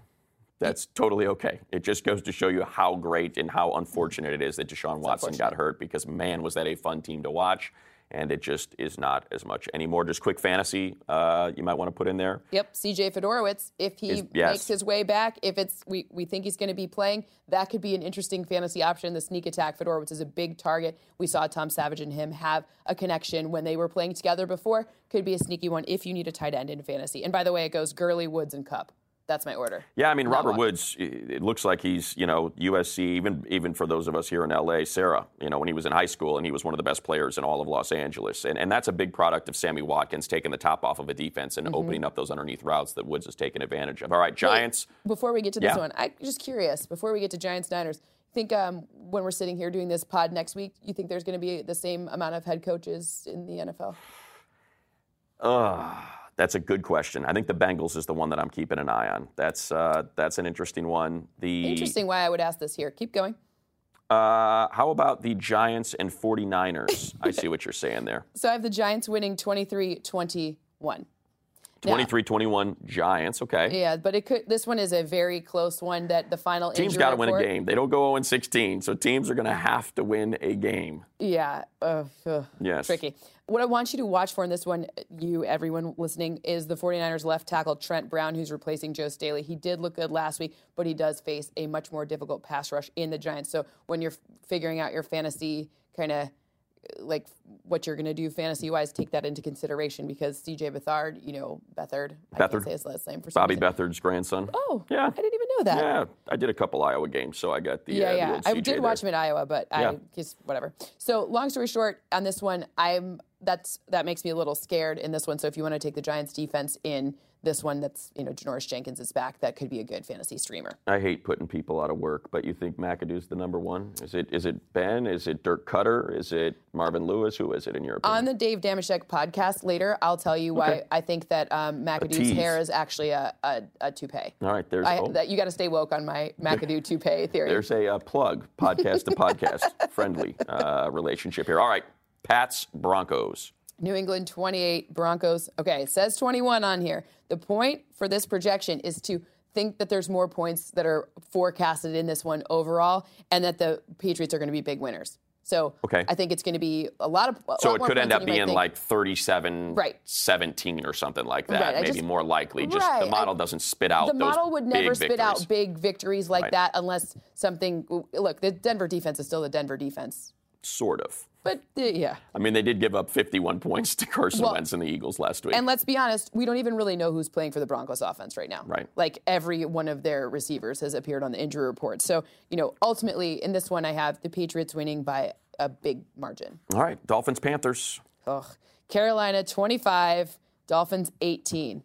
That's totally okay. It just goes to show you how great and how unfortunate it is that Deshaun Watson got hurt because, man, was that a fun team to watch. And it just is not as much anymore. Just quick fantasy uh, you might want to put in there. Yep, CJ Fedorowicz. If he Is- yes. makes his way back, if it's we, we think he's going to be playing, that could be an interesting fantasy option. The sneak attack, Fedorowicz is a big target. We saw Tom Savage and him have a connection when they were playing together before. Could be a sneaky one if you need a tight end in fantasy. And by the way, it goes Gurley, Woods, and Kupp. That's my order. Yeah, I mean Robert. Woods. It looks like he's you know USC. Even even for those of us here in LA, Sarah. You know when he was in high school and he was one of the best players in all of Los Angeles, and and that's a big product of Sammy Watkins taking the top off of a defense Mm-hmm. and opening up those underneath routes that Woods has taken advantage of. All right, Giants. Before we get to this Yeah. one, I'm just curious. Before we get to Giants Niners, think um, when we're sitting here doing this pod next week, you think there's going to be the same amount of head coaches in the NFL? (sighs) Uh, that's a good question. I think the Bengals is the one that I'm keeping an eye on. That's uh, that's an interesting one. The Interesting why I would ask this here. Keep going. Uh, how about the Giants and 49ers? I see what you're saying there. (laughs) So I have the Giants winning 23 21. 23-21 Giants. Okay. Yeah, but it could. This one is a very close one. That the final Teams got to win a game. They don't go 0 16, so teams are going to have to win a game. Yeah, uh, ugh, Yes. tricky. What I want you to watch for in this one, you, everyone listening, is the 49ers left tackle Trent Brown, who's replacing Joe Staley. He did look good last week, but he does face a much more difficult pass rush in the Giants. So when you're figuring out your fantasy kind of like what you're going to do fantasy wise, take that into consideration because CJ Beathard, you know, Beathard, I can't say his last name for some Bobby reason. Beathard's grandson. Oh, Yeah. I didn't even know that. Yeah, I did a couple Iowa games, so I got the Yeah, uh, the yeah. old I did watch there. him at Iowa, but Yeah. I just whatever. So long story short, on this one, I'm that's that makes me a little scared in this one. So if you want to take the Giants defense in this one, that's you know Janoris Jenkins is back. That could be a good fantasy streamer. I hate putting people out of work, but you think McAdoo's the number one? Is it is it Ben? Is it Dirk Koetter? Is it Marvin Lewis? Who is it in your opinion? On the Dave Dameshek podcast later, I'll tell you why Okay. I think that um, McAdoo's hair is actually a, a, a toupee. All right, there's I, oh, that you got to stay woke on my (laughs) McAdoo toupee theory. there's a uh, plug, podcast to podcast, (laughs) friendly uh, relationship here. All right, Pats Broncos. New England 28, Broncos. Okay, it says 21 on here. The point for this projection is to think that there's more points that are forecasted in this one overall and that the Patriots are going to be big winners. So Okay. I think it's going to be a lot of. a So lot it could end up than you might being like 37, Right. 17 or something like that. Right, Maybe just- more likely. Just Right, the model I- doesn't spit out the model would never spit out victories. big victories like that unless something. Look, the Denver defense is still the Denver defense. Sort of. But uh, yeah. I mean, they did give up 51 points to Carson Well, Wentz and the Eagles last week. And let's be honest, we don't even really know who's playing for the Broncos offense right now. Right. Like every one of their receivers has appeared on the injury report. So, you know, ultimately in this one, I have the Patriots winning by a big margin. All right, Dolphins Panthers. Ugh. Carolina 25, Dolphins 18.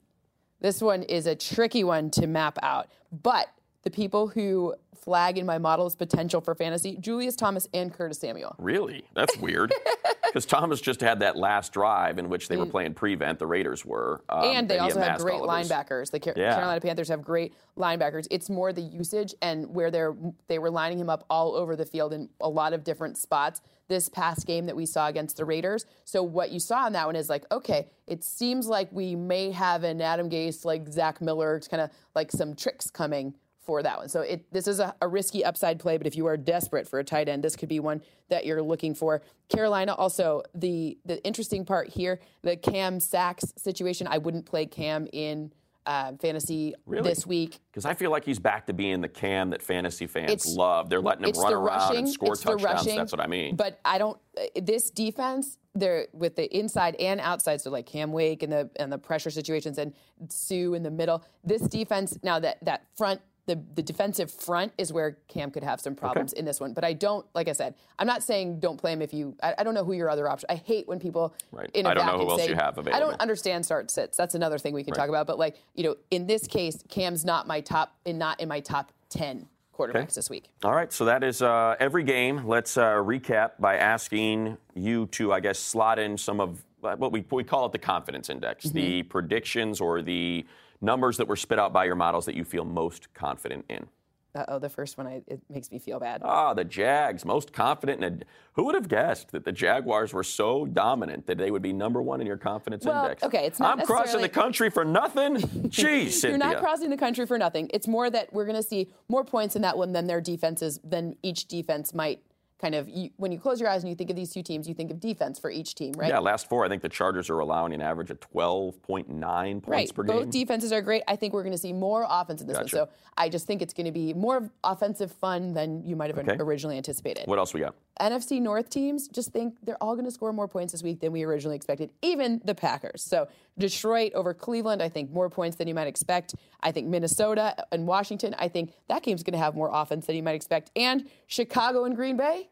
This one is a tricky one to map out. But the people who flag in my model as potential for fantasy, Julius Thomas and Curtis Samuel. Really? That's weird. (laughs) Because Thomas just had that last drive in which they were playing prevent. The Raiders were. um, Mm. and they he also have great all of his- linebackers. The Car- Yeah. Carolina Panthers have great linebackers. It's more the usage and where they're they were lining him up all over the field in a lot of different spots this past game that we saw against the Raiders. So what you saw in that one is like, okay, it seems like we may have an Adam Gase like Zach Miller kind of like some tricks coming for that one. So it, this is a, a, risky upside play, but if you are desperate for a tight end, this could be one that you're looking for. Carolina also the the interesting part here, the Cam Sacks situation. I wouldn't play Cam in uh, fantasy really? this week because I feel like he's back to being the Cam that fantasy fans it's, love. They're letting him run around rushing, and score touchdowns. Rushing, That's what I mean. But I don't. Uh, this defense, they're with the inside and outside. So like Cam Wake and the and the pressure situations and Suh in the middle. This defense now that that front the, the defensive front is where Cam could have some problems okay. in this one. But I don't, like I said, I'm not saying don't play him if you. I, I don't know who your other option. I hate when people right. in a I don't know who else say, you have available. I don't understand start sits. That's another thing we can right. talk about. But like you know, in this case, Cam's not my top, and not in my top ten quarterbacks okay. this week. All right, so that is uh, every game. Let's uh, recap by asking you to, I guess, slot in some of uh, what we we call it the confidence index, mm-hmm. the predictions or the numbers that were spit out by your models that you feel most confident in. Uh oh, the first one, I, it makes me feel bad. Ah, the Jags, most confident in a. Who would have guessed that the Jaguars were so dominant that they would be number one in your confidence well, index? Okay, it's not. I'm crossing the country for nothing. (laughs) Jeez, You're not crossing the country for nothing. It's more that we're going to see more points in that one than their defenses, than each defense might kind of you, when you close your eyes and you think of these two teams, you think of defense for each team, right? Yeah, last four, I think the Chargers are allowing an average of 12.9 points right. per game. Both defenses are great. I think we're going to see more offense in this gotcha. one. So I just think it's going to be more offensive fun than you might have okay. originally anticipated. What else we got? NFC North teams just think they're all going to score more points this week than we originally expected, even the Packers. So Detroit over Cleveland, I think more points than you might expect. I think Minnesota and Washington, I think that game's going to have more offense than you might expect. And Chicago and Green Bay,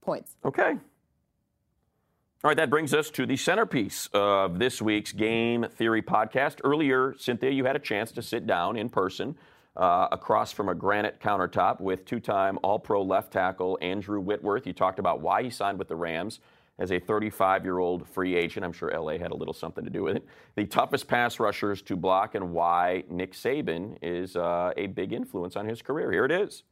points. Okay. All right, that brings us to the centerpiece of this week's Game Theory podcast. Earlier, Cynthia, you had a chance to sit down in person uh, across from a granite countertop with two time All Pro left tackle Andrew Whitworth. You talked about why he signed with the Rams as a 35 year old free agent. I'm sure LA had a little something to do with it. The toughest pass rushers to block and why Nick Saban is uh, a big influence on his career. Here it is.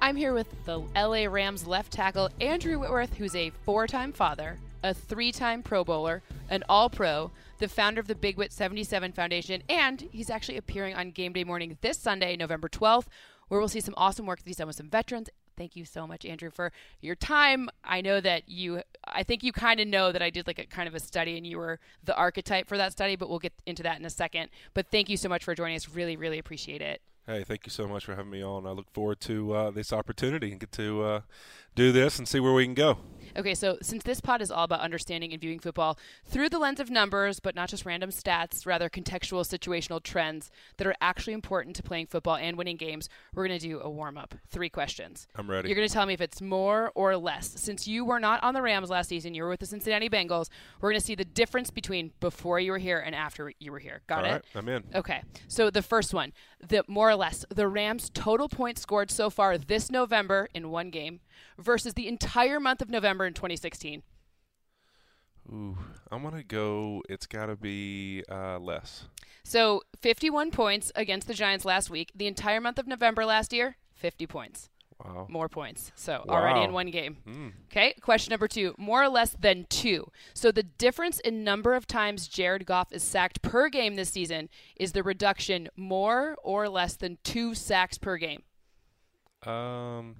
I'm here with the LA Rams left tackle Andrew Whitworth, who's a four time father, a three time Pro Bowler, an All Pro, the founder of the Big Whit 77 Foundation, and he's actually appearing on Game Day Morning this Sunday, November 12th, where we'll see some awesome work that he's done with some veterans. Thank you so much, Andrew, for your time. I know that you, I think you kind of know that I did like a kind of a study and you were the archetype for that study, but we'll get into that in a second. But thank you so much for joining us. Really, really appreciate it. Hey, thank you so much for having me on. I look forward to uh, this opportunity and get to uh, do this and see where we can go. Okay, so since this pod is all about understanding and viewing football through the lens of numbers, but not just random stats, rather contextual situational trends that are actually important to playing football and winning games, we're going to do a warm up. Three questions. I'm ready. You're going to tell me if it's more or less. Since you were not on the Rams last season, you were with the Cincinnati Bengals, we're going to see the difference between before you were here and after you were here. Got all it? Right, I'm in. Okay, so the first one, the more or less, the Rams' total points scored so far this November in one game versus the entire month of November in 2016? Ooh, I'm gonna go. It's got to be uh, less. So 51 points against the Giants last week. The entire month of November last year, 50 points. Wow. More points. So wow. already in one game. Mm. Okay. Question number two. More or less than two. So the difference in number of times Jared Goff is sacked per game this season is the reduction more or less than two sacks per game. Um.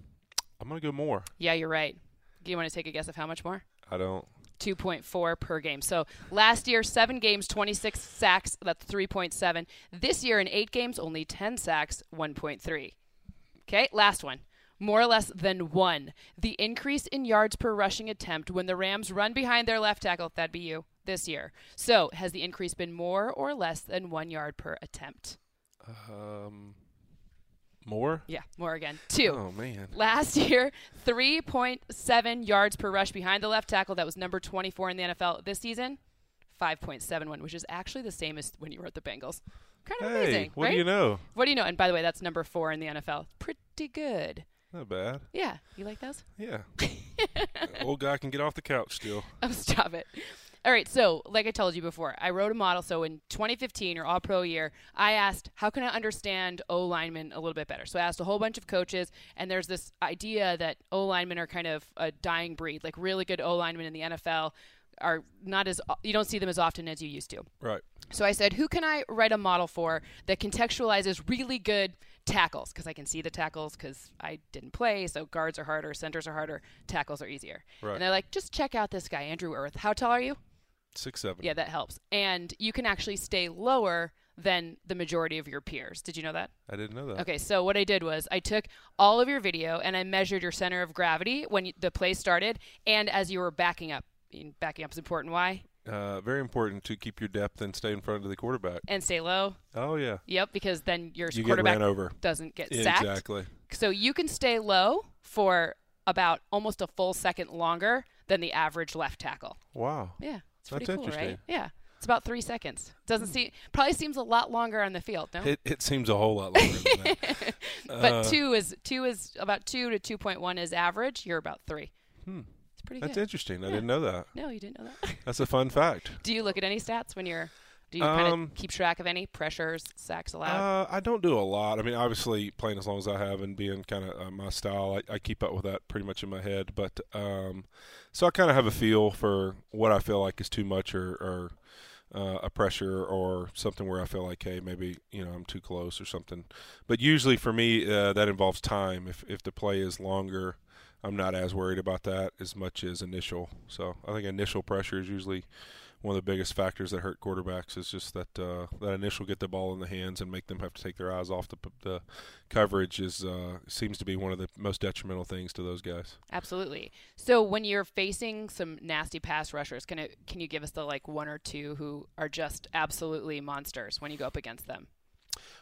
I'm going to go more. Yeah, you're right. Do you want to take a guess of how much more? I don't. 2.4 per game. So last year, seven games, 26 sacks. That's 3.7. This year, in eight games, only 10 sacks, 1.3. Okay, last one. More or less than one. The increase in yards per rushing attempt when the Rams run behind their left tackle, that'd be you, this year. So has the increase been more or less than one yard per attempt? Um. More? Yeah, more again. Two. Oh, man. Last year, 3.7 yards per rush behind the left tackle. That was number 24 in the NFL. This season, 5.71, which is actually the same as when you were at the Bengals. Kind of hey, amazing. What right? do you know? What do you know? And by the way, that's number four in the NFL. Pretty good. Not bad. Yeah. You like those? Yeah. (laughs) Old guy can get off the couch still. Oh, stop it. All right, so like I told you before, I wrote a model. So in 2015, your All Pro year, I asked, how can I understand O linemen a little bit better? So I asked a whole bunch of coaches, and there's this idea that O linemen are kind of a dying breed, like really good O linemen in the NFL are not as you don't see them as often as you used to. Right. So I said, who can I write a model for that contextualizes really good tackles? Because I can see the tackles because I didn't play, so guards are harder, centers are harder, tackles are easier. Right. And they're like, just check out this guy, Andrew Earth. How tall are you? Six seven. Yeah, that helps. And you can actually stay lower than the majority of your peers. Did you know that? I didn't know that. Okay, so what I did was I took all of your video and I measured your center of gravity when you, the play started and as you were backing up. Backing up is important. Why? Uh, very important to keep your depth and stay in front of the quarterback. And stay low. Oh yeah. Yep, because then your You quarterback over. doesn't get Yeah, sacked. exactly. So you can stay low for about almost a full second longer than the average left tackle. Wow. Yeah, it's pretty That's cool, interesting. right? Yeah, it's about three seconds. Doesn't seem probably seems a lot longer on the field, no? It, it seems a whole lot longer than that. (laughs) but Uh, two is two is about two to two point one is average. You're about three. Hmm. It's pretty That's good. interesting. I didn't know that. No, you didn't know that. That's a fun fact. (laughs) Do you look at any stats when you're? Do you kind Um, of keep track of any pressures, sacks allowed? Uh, I don't do a lot. I mean, obviously, playing as long as I have and being kind of uh, my style, I, I keep up with that pretty much in my head. But um, so I kind of have a feel for what I feel like is too much or, or uh, a pressure or something where I feel like, hey, maybe you know I'm too close or something. But usually for me, uh, that involves time. If if the play is longer, I'm not as worried about that as much as initial. So I think initial pressure is usually one of the biggest factors that hurt quarterbacks is just that uh, that initial get the ball in the hands and make them have to take their eyes off the, the coverage is uh, seems to be one of the most detrimental things to those guys. Absolutely. So when you're facing some nasty pass rushers, can it can you give us the like one or two who are just absolutely monsters when you go up against them?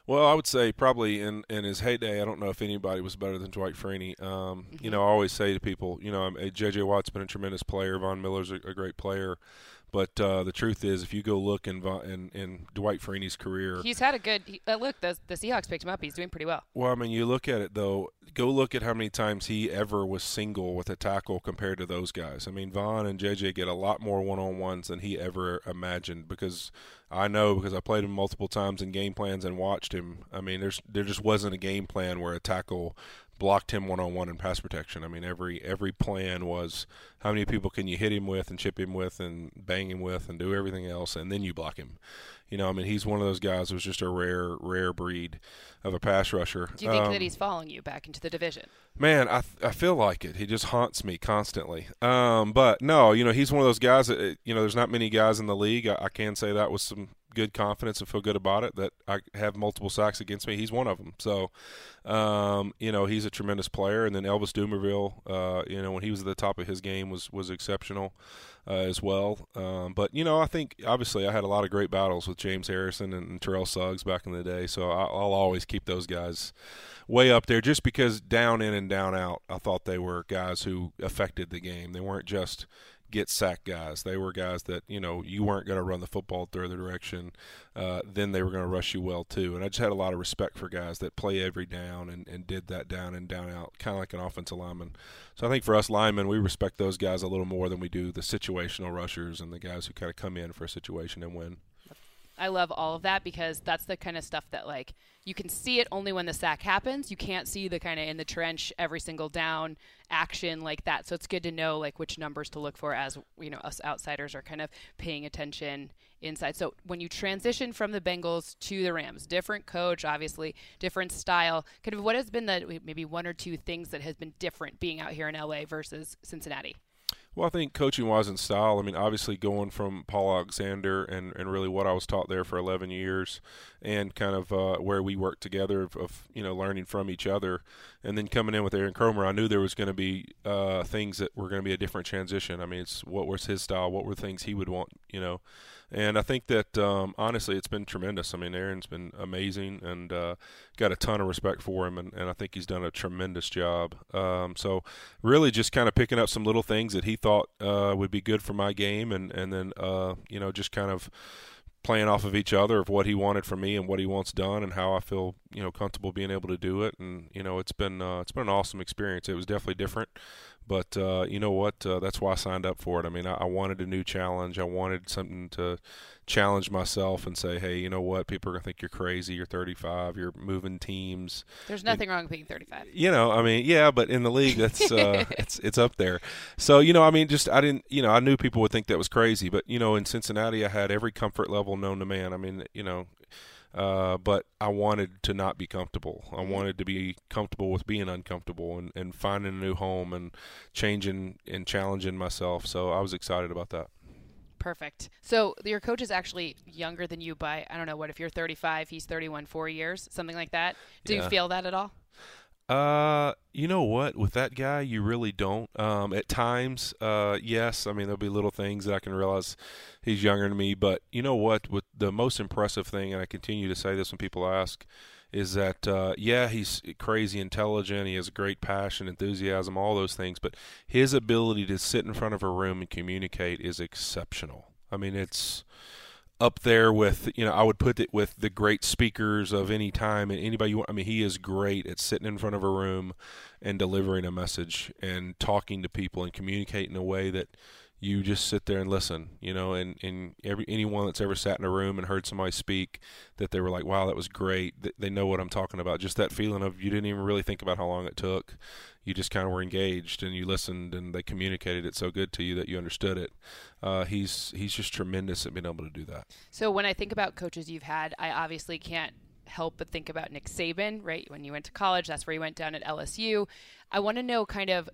Well, I would say probably in, in his heyday, I don't know if anybody was better than Dwight Freeney. Um, You know, I always say to people, you know, J.J. Watt's been a tremendous player. Von Miller's a, a great player. But uh, the truth is, if you go look in, in, in Dwight Freeney's career, He's had a good he, uh, look. The the Seahawks picked him up. He's doing pretty well. Well, I mean, you look at it though. Go look at how many times he ever was single with a tackle compared to those guys. I mean, Von and JJ get a lot more one-on-ones than he ever imagined because I know because I played him multiple times in game plans and watched him. I mean, there's there just wasn't a game plan where a tackle blocked him one-on-one in pass protection. I mean, every every plan was how many people can you hit him with and chip him with and bang him with and do everything else and then you block him. You know, I mean, he's one of those guys who's just a rare rare breed of a pass rusher. Do you think Um, that he's following you back into the division? Man, I, I feel like it. He just haunts me constantly. Um, but no, you know, he's one of those guys that, you know, there's not many guys in the league. I, I can say that with some good confidence and feel good about it that I have multiple sacks against me. He's one of them. So, um, you know, he's a tremendous player. And then Elvis Dumervil, uh, you know, when he was at the top of his game was, was exceptional uh, as well. Um, but, you know, I think obviously I had a lot of great battles with James Harrison and, and Terrell Suggs back in the day. So I, I'll always keep those guys way up there just because down in and down out, I thought they were guys who affected the game. They weren't just get sack guys. They were guys that, you know, you weren't going to run the football the other direction. Uh, then they were going to rush you well, too. And I just had a lot of respect for guys that play every down and, and did that down and down out, kind of like an offensive lineman. So I think for us linemen, we respect those guys a little more than we do the situational rushers and the guys who kind of come in for a situation and win. I love all of that because that's the kind of stuff that like you can see it only when the sack happens. You can't see the kind of in the trench every single down action like that. So it's good to know like which numbers to look for as you know us outsiders are kind of paying attention inside. So when you transition from the Bengals to the Rams, different coach, obviously, different style. Kind of what has been the maybe one or two things that has been different being out here in LA versus Cincinnati? Well, I think coaching wise and style, I mean, obviously going from Paul Alexander and, and really what I was taught there for 11 years and kind of uh, where we worked together of, of, you know, learning from each other. And then coming in with Aaron Kromer, I knew there was going to be uh, things that were going to be a different transition. I mean, it's what was his style? What were things he would want, you know? And I think that um, honestly, it's been tremendous. I mean, Aaron's been amazing and uh, got a ton of respect for him, and, and I think he's done a tremendous job. Um, so, really, just kind of picking up some little things that he thought uh, would be good for my game, and and then uh, you know just kind of playing off of each other of what he wanted from me and what he wants done and how I feel you know comfortable being able to do it. And you know it's been uh, it's been an awesome experience. It was definitely different But uh, you know what? Uh, that's why I signed up for it. I mean, I, I, wanted a new challenge. I wanted something to challenge myself and say, hey, you know what? People are gonna think you're crazy. You're 35. You're moving teams. There's nothing wrong with being 35. You know, I mean, yeah, but in the league, that's uh, (laughs) it's it's up there. So you know, I mean, just I didn't, you know, I knew people would think that was crazy, but you know, in Cincinnati, I had every comfort level known to man. I mean, you know, uh, but I wanted to not be comfortable. I mm-hmm. wanted to be comfortable with being uncomfortable and, and finding a new home and changing and challenging myself. So I was excited about that. Perfect. So your coach is actually younger than you by I don't know what if you're 35, he's 31, four years, something like that. Do yeah. you feel that at all? Uh, you know what? With that guy, you really don't. Um, at times, uh, yes. I mean, there'll be little things that I can realize he's younger than me. But you know what? With the most impressive thing, and I continue to say this when people ask, is that uh, yeah, he's crazy intelligent. He has great passion, enthusiasm, all those things. But his ability to sit in front of a room and communicate is exceptional. I mean, it's up there with you know I would put it with the great speakers of any time and anybody you want. I mean, he is great at sitting in front of a room and delivering a message and talking to people and communicating in a way that you just sit there and listen, you know, and, and every anyone that's ever sat in a room and heard somebody speak that they were like, wow, that was great. They know what I'm talking about. Just that feeling of you didn't even really think about how long it took you just kind of were engaged and you listened and they communicated it so good to you that you understood it. Uh, he's he's just tremendous at being able to do that. So when I think about coaches you've had, I obviously can't help but think about Nick Saban, right? When you went to college, that's where you went down at LSU. I want to know kind of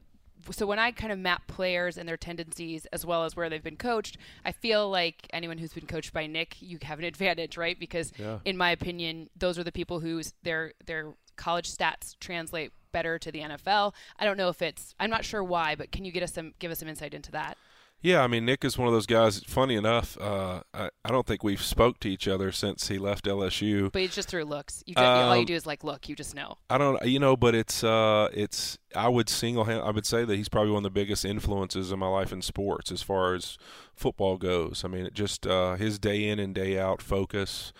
so when I kind of map players and their tendencies as well as where they've been coached, I feel like anyone who's been coached by Nick, you have an (laughs) advantage, right? Because yeah. in my opinion, those are the people whose their their college stats translate better to the NFL. I don't know if it's I'm not sure why, but can you get us some give us some insight into that? Yeah, I mean Nick is one of those guys. Funny enough, uh, I, I don't think we've spoke to each other since he left LSU. But it's just through looks. You just, um, all you um, do is like look. You just know. I don't, you know, but it's uh, it's. I would single hand. I would say that he's probably one of the biggest influences in my life in sports as far as football goes. I mean, it just uh, his day in and day out focus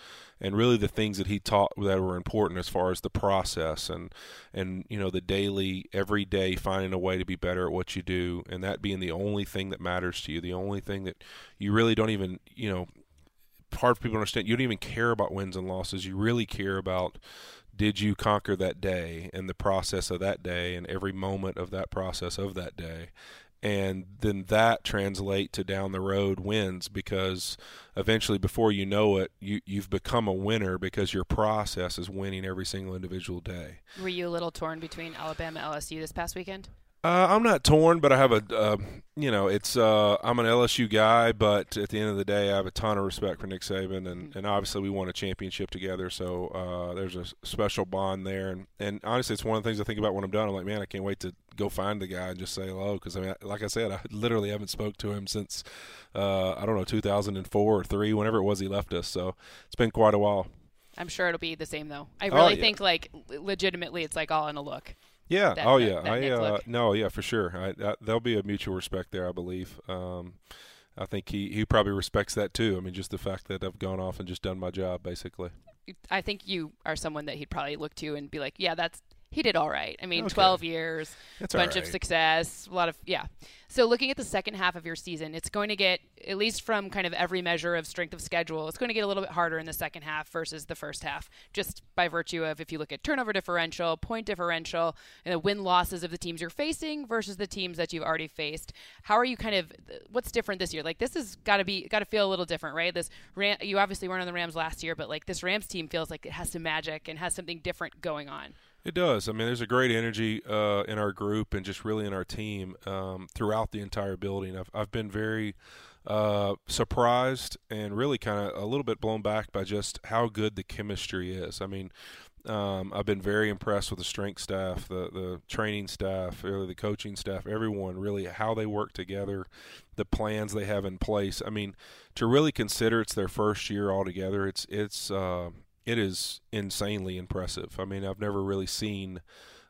and really the things that he taught that were important as far as the process and and you know the daily everyday finding a way to be better at what you do and that being the only thing that matters to you the only thing that you really don't even you know hard for people to understand. You don't even care about wins and losses. You really care about did you conquer that day and the process of that day and every moment of that process of that day and then that translate to down the road wins because eventually before you know it you you've become a winner because your process is winning every single individual day. Were you a little torn between alabama lsu this past weekend uh, I'm not torn, but I have a, uh, you know, it's uh, I'm an LSU guy, but at the end of the day, I have a ton of respect for Nick Saban, and, mm-hmm. and obviously we won a championship together, so uh, there's a special bond there, and, and honestly, it's one of the things I think about when I'm done. I'm like, man, I can't wait to go find the guy and just say hello, because I mean, like I said, I (laughs) literally haven't spoke to him since uh, I don't know 2004 or three, whenever it was he left us, so it's been quite a while. I'm sure it'll be the same though. I oh, really oh, yeah. think like legitimately, it's like all in a look. Yeah. That, oh, yeah. That, that I uh, no, yeah, for sure. I, I, there'll be a mutual respect there, I believe. Um, I think he, he probably respects that too. I mean, just the fact that I've gone off and just done my job, basically. I think you are someone that he'd probably look to and be like, yeah, that's he did all right. I mean, okay. 12 years, That's bunch right. of success, a lot of yeah. So looking at the second half of your season, it's going to get at least from kind of every measure of strength of schedule, it's going to get a little bit harder in the second half versus the first half, just by virtue of if you look at turnover differential, point differential, and the win losses of the teams you're facing versus the teams that you've already faced. How are you kind of what's different this year? Like this has got to be got to feel a little different, right? This Ram, you obviously weren't on the Rams last year, but like this Rams team feels like it has some magic and has something different going on. It does. I mean, there's a great energy uh, in our group and just really in our team um, throughout the entire building. I've, I've been very uh, surprised and really kind of a little bit blown back by just how good the chemistry is. I mean, um, I've been very impressed with the strength staff, the the training staff, really the coaching staff, everyone really how they work together, the plans they have in place. I mean, to really consider it's their first year altogether, it's it's uh, it is insanely impressive. I mean, I've never really seen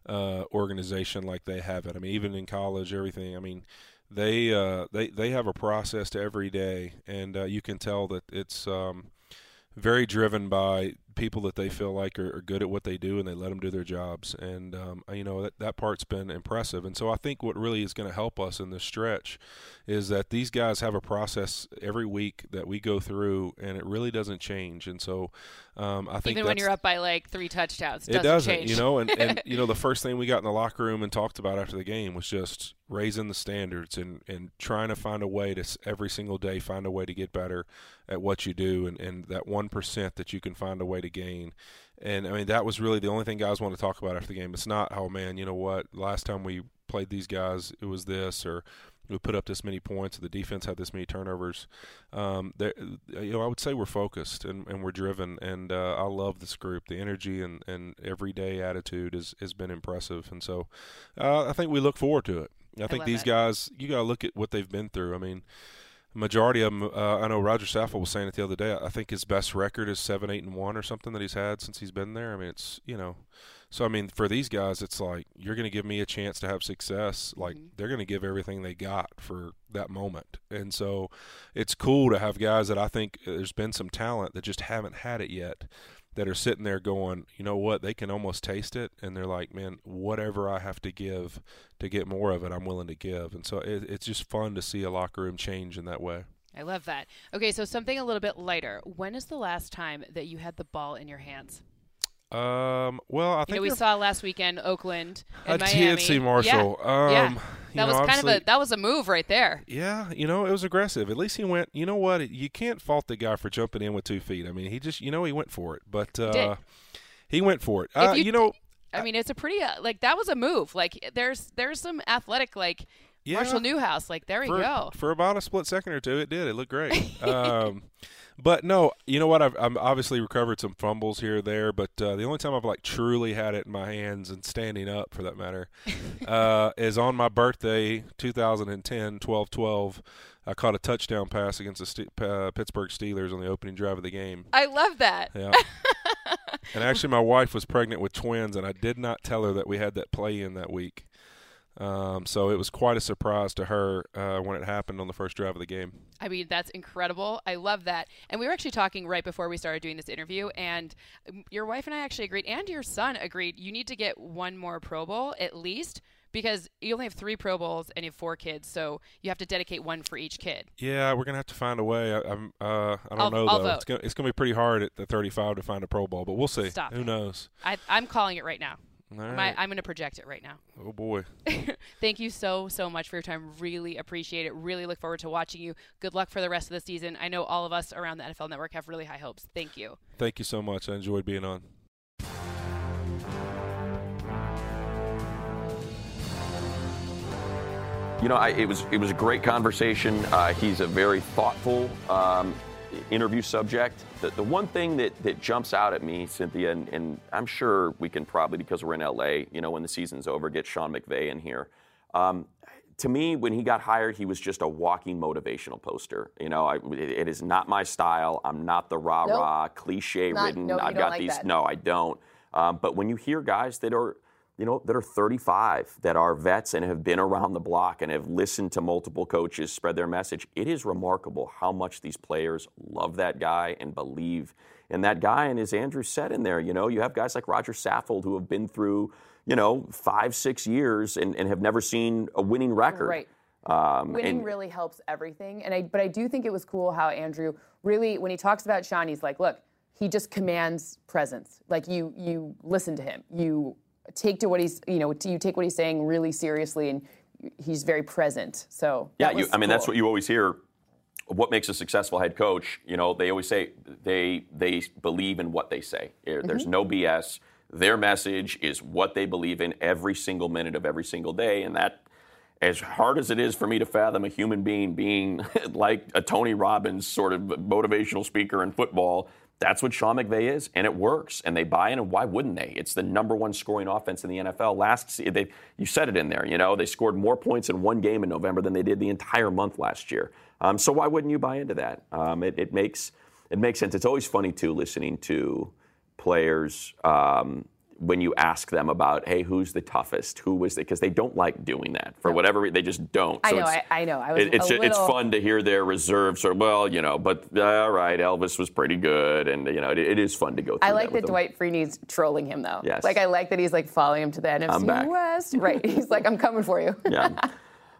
uh, organization like they have it. I mean, even in college, everything. I mean, they uh, they they have a process to every day, and uh, you can tell that it's um, very driven by people that they feel like are, are, good at what they do and they let them do their jobs. And, um, you know, that, that part's been impressive. And so I think what really is going to help us in this stretch is that these guys have a process every week that we go through and it really doesn't change. And so um, I think even when you're up by like three touchdowns, it doesn't, change. you know. And, and (laughs) you know, the first thing we got in the locker room and talked about after the game was just raising the standards and and trying to find a way to every single day find a way to get better at what you do and and that one percent that you can find a way to gain. And I mean, that was really the only thing guys want to talk about after the game. It's not, oh man, you know what? Last time we played these guys, it was this or we put up this many points, or the defense had this many turnovers. Um, you know, I would say we're focused and, and we're driven, and uh, I love this group. The energy and, and everyday attitude is, has been impressive, and so uh, I think we look forward to it. I, I think these guys, you got to look at what they've been through. I mean, majority of them. Uh, I know Rodger Saffold was saying it the other day. I think his best record is seven, eight, and one, or something that he's had since he's been there. I mean, it's you know, so I mean, for these guys, it's like you're going to give me a chance to have success. Like mm-hmm. they're going to give everything they got for that moment, and so it's cool to have guys that I think uh, there's been some talent that just haven't had it yet that are sitting there going, you know what, they can almost taste it, and they're like, man, whatever I have to give to get more of it, I'm willing to give. And so it, it's just fun to see a locker room change in that way. I love that. Okay, so something a little bit lighter. When is the last time that you had the ball in your hands? Um, well, I think you know, we saw last weekend Oakland and I Miami. did see Marshall. Yeah. Um, yeah. That was know, kind of a that was a move right there. Yeah, you know, it was aggressive. At least he went. You know what? You can't fault the guy for jumping in with two feet. I mean, he just you know he went for it, but uh, he, he went for it. Uh, you, you, know, I mean, it's a pretty uh, like that was a move. Like there's there's some athletic like. Yeah, Marshall Newhouse, like there we for, go. For about a split second or two, it did. It looked great. (laughs) um, but no, you know what? I've, I've obviously recovered some fumbles here or there, but uh, the only time I've like truly had it in my hands and standing up, for that matter, (laughs) uh, is on my birthday, 2010, 12-12. I caught a touchdown pass against the St- uh, Pittsburgh Steelers on the opening drive of the game. I love that. Yeah. (laughs) and actually, my wife was pregnant with twins, and I did not tell her that we had that play in that week. Um, so it was quite a surprise to her uh, when it happened on the first drive of the game. I mean, that's incredible. I love that. And we were actually talking right before we started doing this interview, and your wife and I actually agreed, and your son agreed, you need to get one more Pro Bowl at least because you only have three Pro Bowls and you have four kids, so you have to dedicate one for each kid. Yeah, we're gonna have to find a way. I, am uh, I don't I'll, know I'll though. It's gonna, it's gonna be pretty hard at the 35 to find a Pro Bowl, but we'll see. Stop Who it. knows? I, I'm calling it right now. Right. I'm going to project it right now. (laughs) Oh boy! Thank you so so much for your time. Really appreciate it. Really look forward to watching you. Good luck for the rest of the season. I know all of us around the NFL Network have really high hopes. Thank you. Thank you so much. I enjoyed being on. You know, I, it was it was a great conversation. Uh, he's a very thoughtful um, interview subject. The, the one thing that, that jumps out at me, Cynthia, and, and, I'm sure we can probably, because we're in LA, you know, when the season's over, get Sean McVay in here. Um, to me, when he got hired, he was just a walking motivational poster. You know, I, it, it is not my style. I'm not the rah rah, nope. cliche ridden. No, I've got like these. That. No, I don't. Um, but when you hear guys that are you know, that are 35, that are vets and have been around the block and have listened to multiple coaches spread their message. It is remarkable how much these players love that guy and believe in that guy. And as Andrew said in there, you know, you have guys like Rodger Saffold who have been through, you know, five, six years and, and have never seen a winning record. Right. Um, Winning and, really helps everything. And I, but I do think it was cool how Andrew really, when he talks about Sean, he's like, look, he just commands presence. Like you, you listen to him. You take to what he's you know you take what he's saying really seriously and he's very present. So yeah you, i mean cool. that's what you always hear. What makes a successful head coach you know they always say they they believe in what they say. There's mm-hmm. no bs their message is what they believe in every single minute of every single day. And that as hard as it is for me to fathom a human being being (laughs) like a Tony Robbins sort of motivational speaker in football, that's what Sean McVay is, and it works, and they buy in, and why wouldn't they? It's the number one scoring offense in the NFL. Last, they, you said it in there, you know, they scored more points in one game in November than they did the entire month last year. Um, so why wouldn't you buy into that? Um, it, it, makes it makes sense. It's always funny too listening to players. Um, when you ask them about, hey, who's the toughest? Who was the? Because they don't like doing that for whatever reason. They just don't. I know, it's- I, I know. I was it- it's a it's fun to hear their reserves of well you know but uh, all right Elvis was pretty good and you know it, it is fun to go through I like that, that. Dwight Freeney's trolling him though. Yes. Like I like that he's like following him to the NFC back. West. Right. (laughs) He's like, I'm coming for you. yeah (laughs)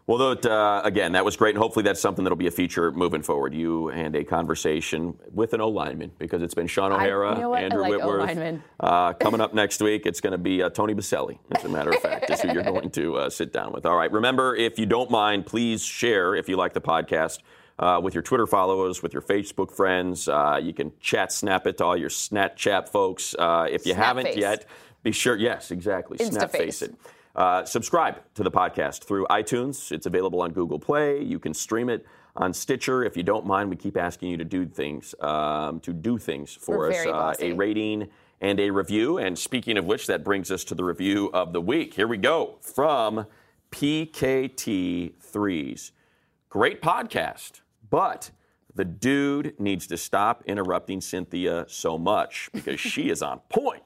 well that, uh, again that was great and hopefully that's something that'll be a feature moving forward you and a conversation with an O lineman because it's been Shaun O'Hara you know? I Andrew like Whitworth uh, coming up next week it's going to be uh, Tony Boselli as a matter of fact is who you're going to uh, sit down with all right remember if you don't mind please share if you like the podcast uh, with your Twitter followers, with your Facebook friends. Uh, you can chat snap it to all your Snapchat folks. Uh, if you Snap haven't face. yet, be sure, yes, exactly. Snap face Instaface. it. Uh, subscribe to the podcast through iTunes. It's available on Google Play. You can stream it on Stitcher. If you don't mind, we keep asking you to do things, um, to do things for We're us. Uh, a rating and a review. And speaking of which, that brings us to the review of the week. Here we go from PKT Threes. Great podcast, but the dude needs to stop interrupting Cynthia so much because she is on point.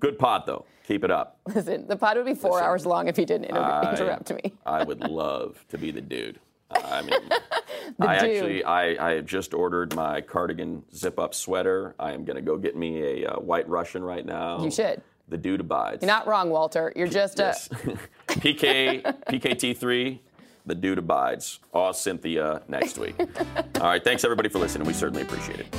Good pod though. Keep it up. (laughs) Listen, the pod would be four Listen, hours long if he didn't inter- I- interrupt me. I would love to be the dude. I mean, (laughs) I dude. actually, I, I have just ordered my cardigan zip-up sweater. I am going to go get me a uh, white Russian right now. You should. The dude abides. You're not wrong, Walter. You're just Yes. (laughs) PK PKT3. The dude abides. Aw Cynthia next week. All right. Thanks everybody for listening. We certainly appreciate it.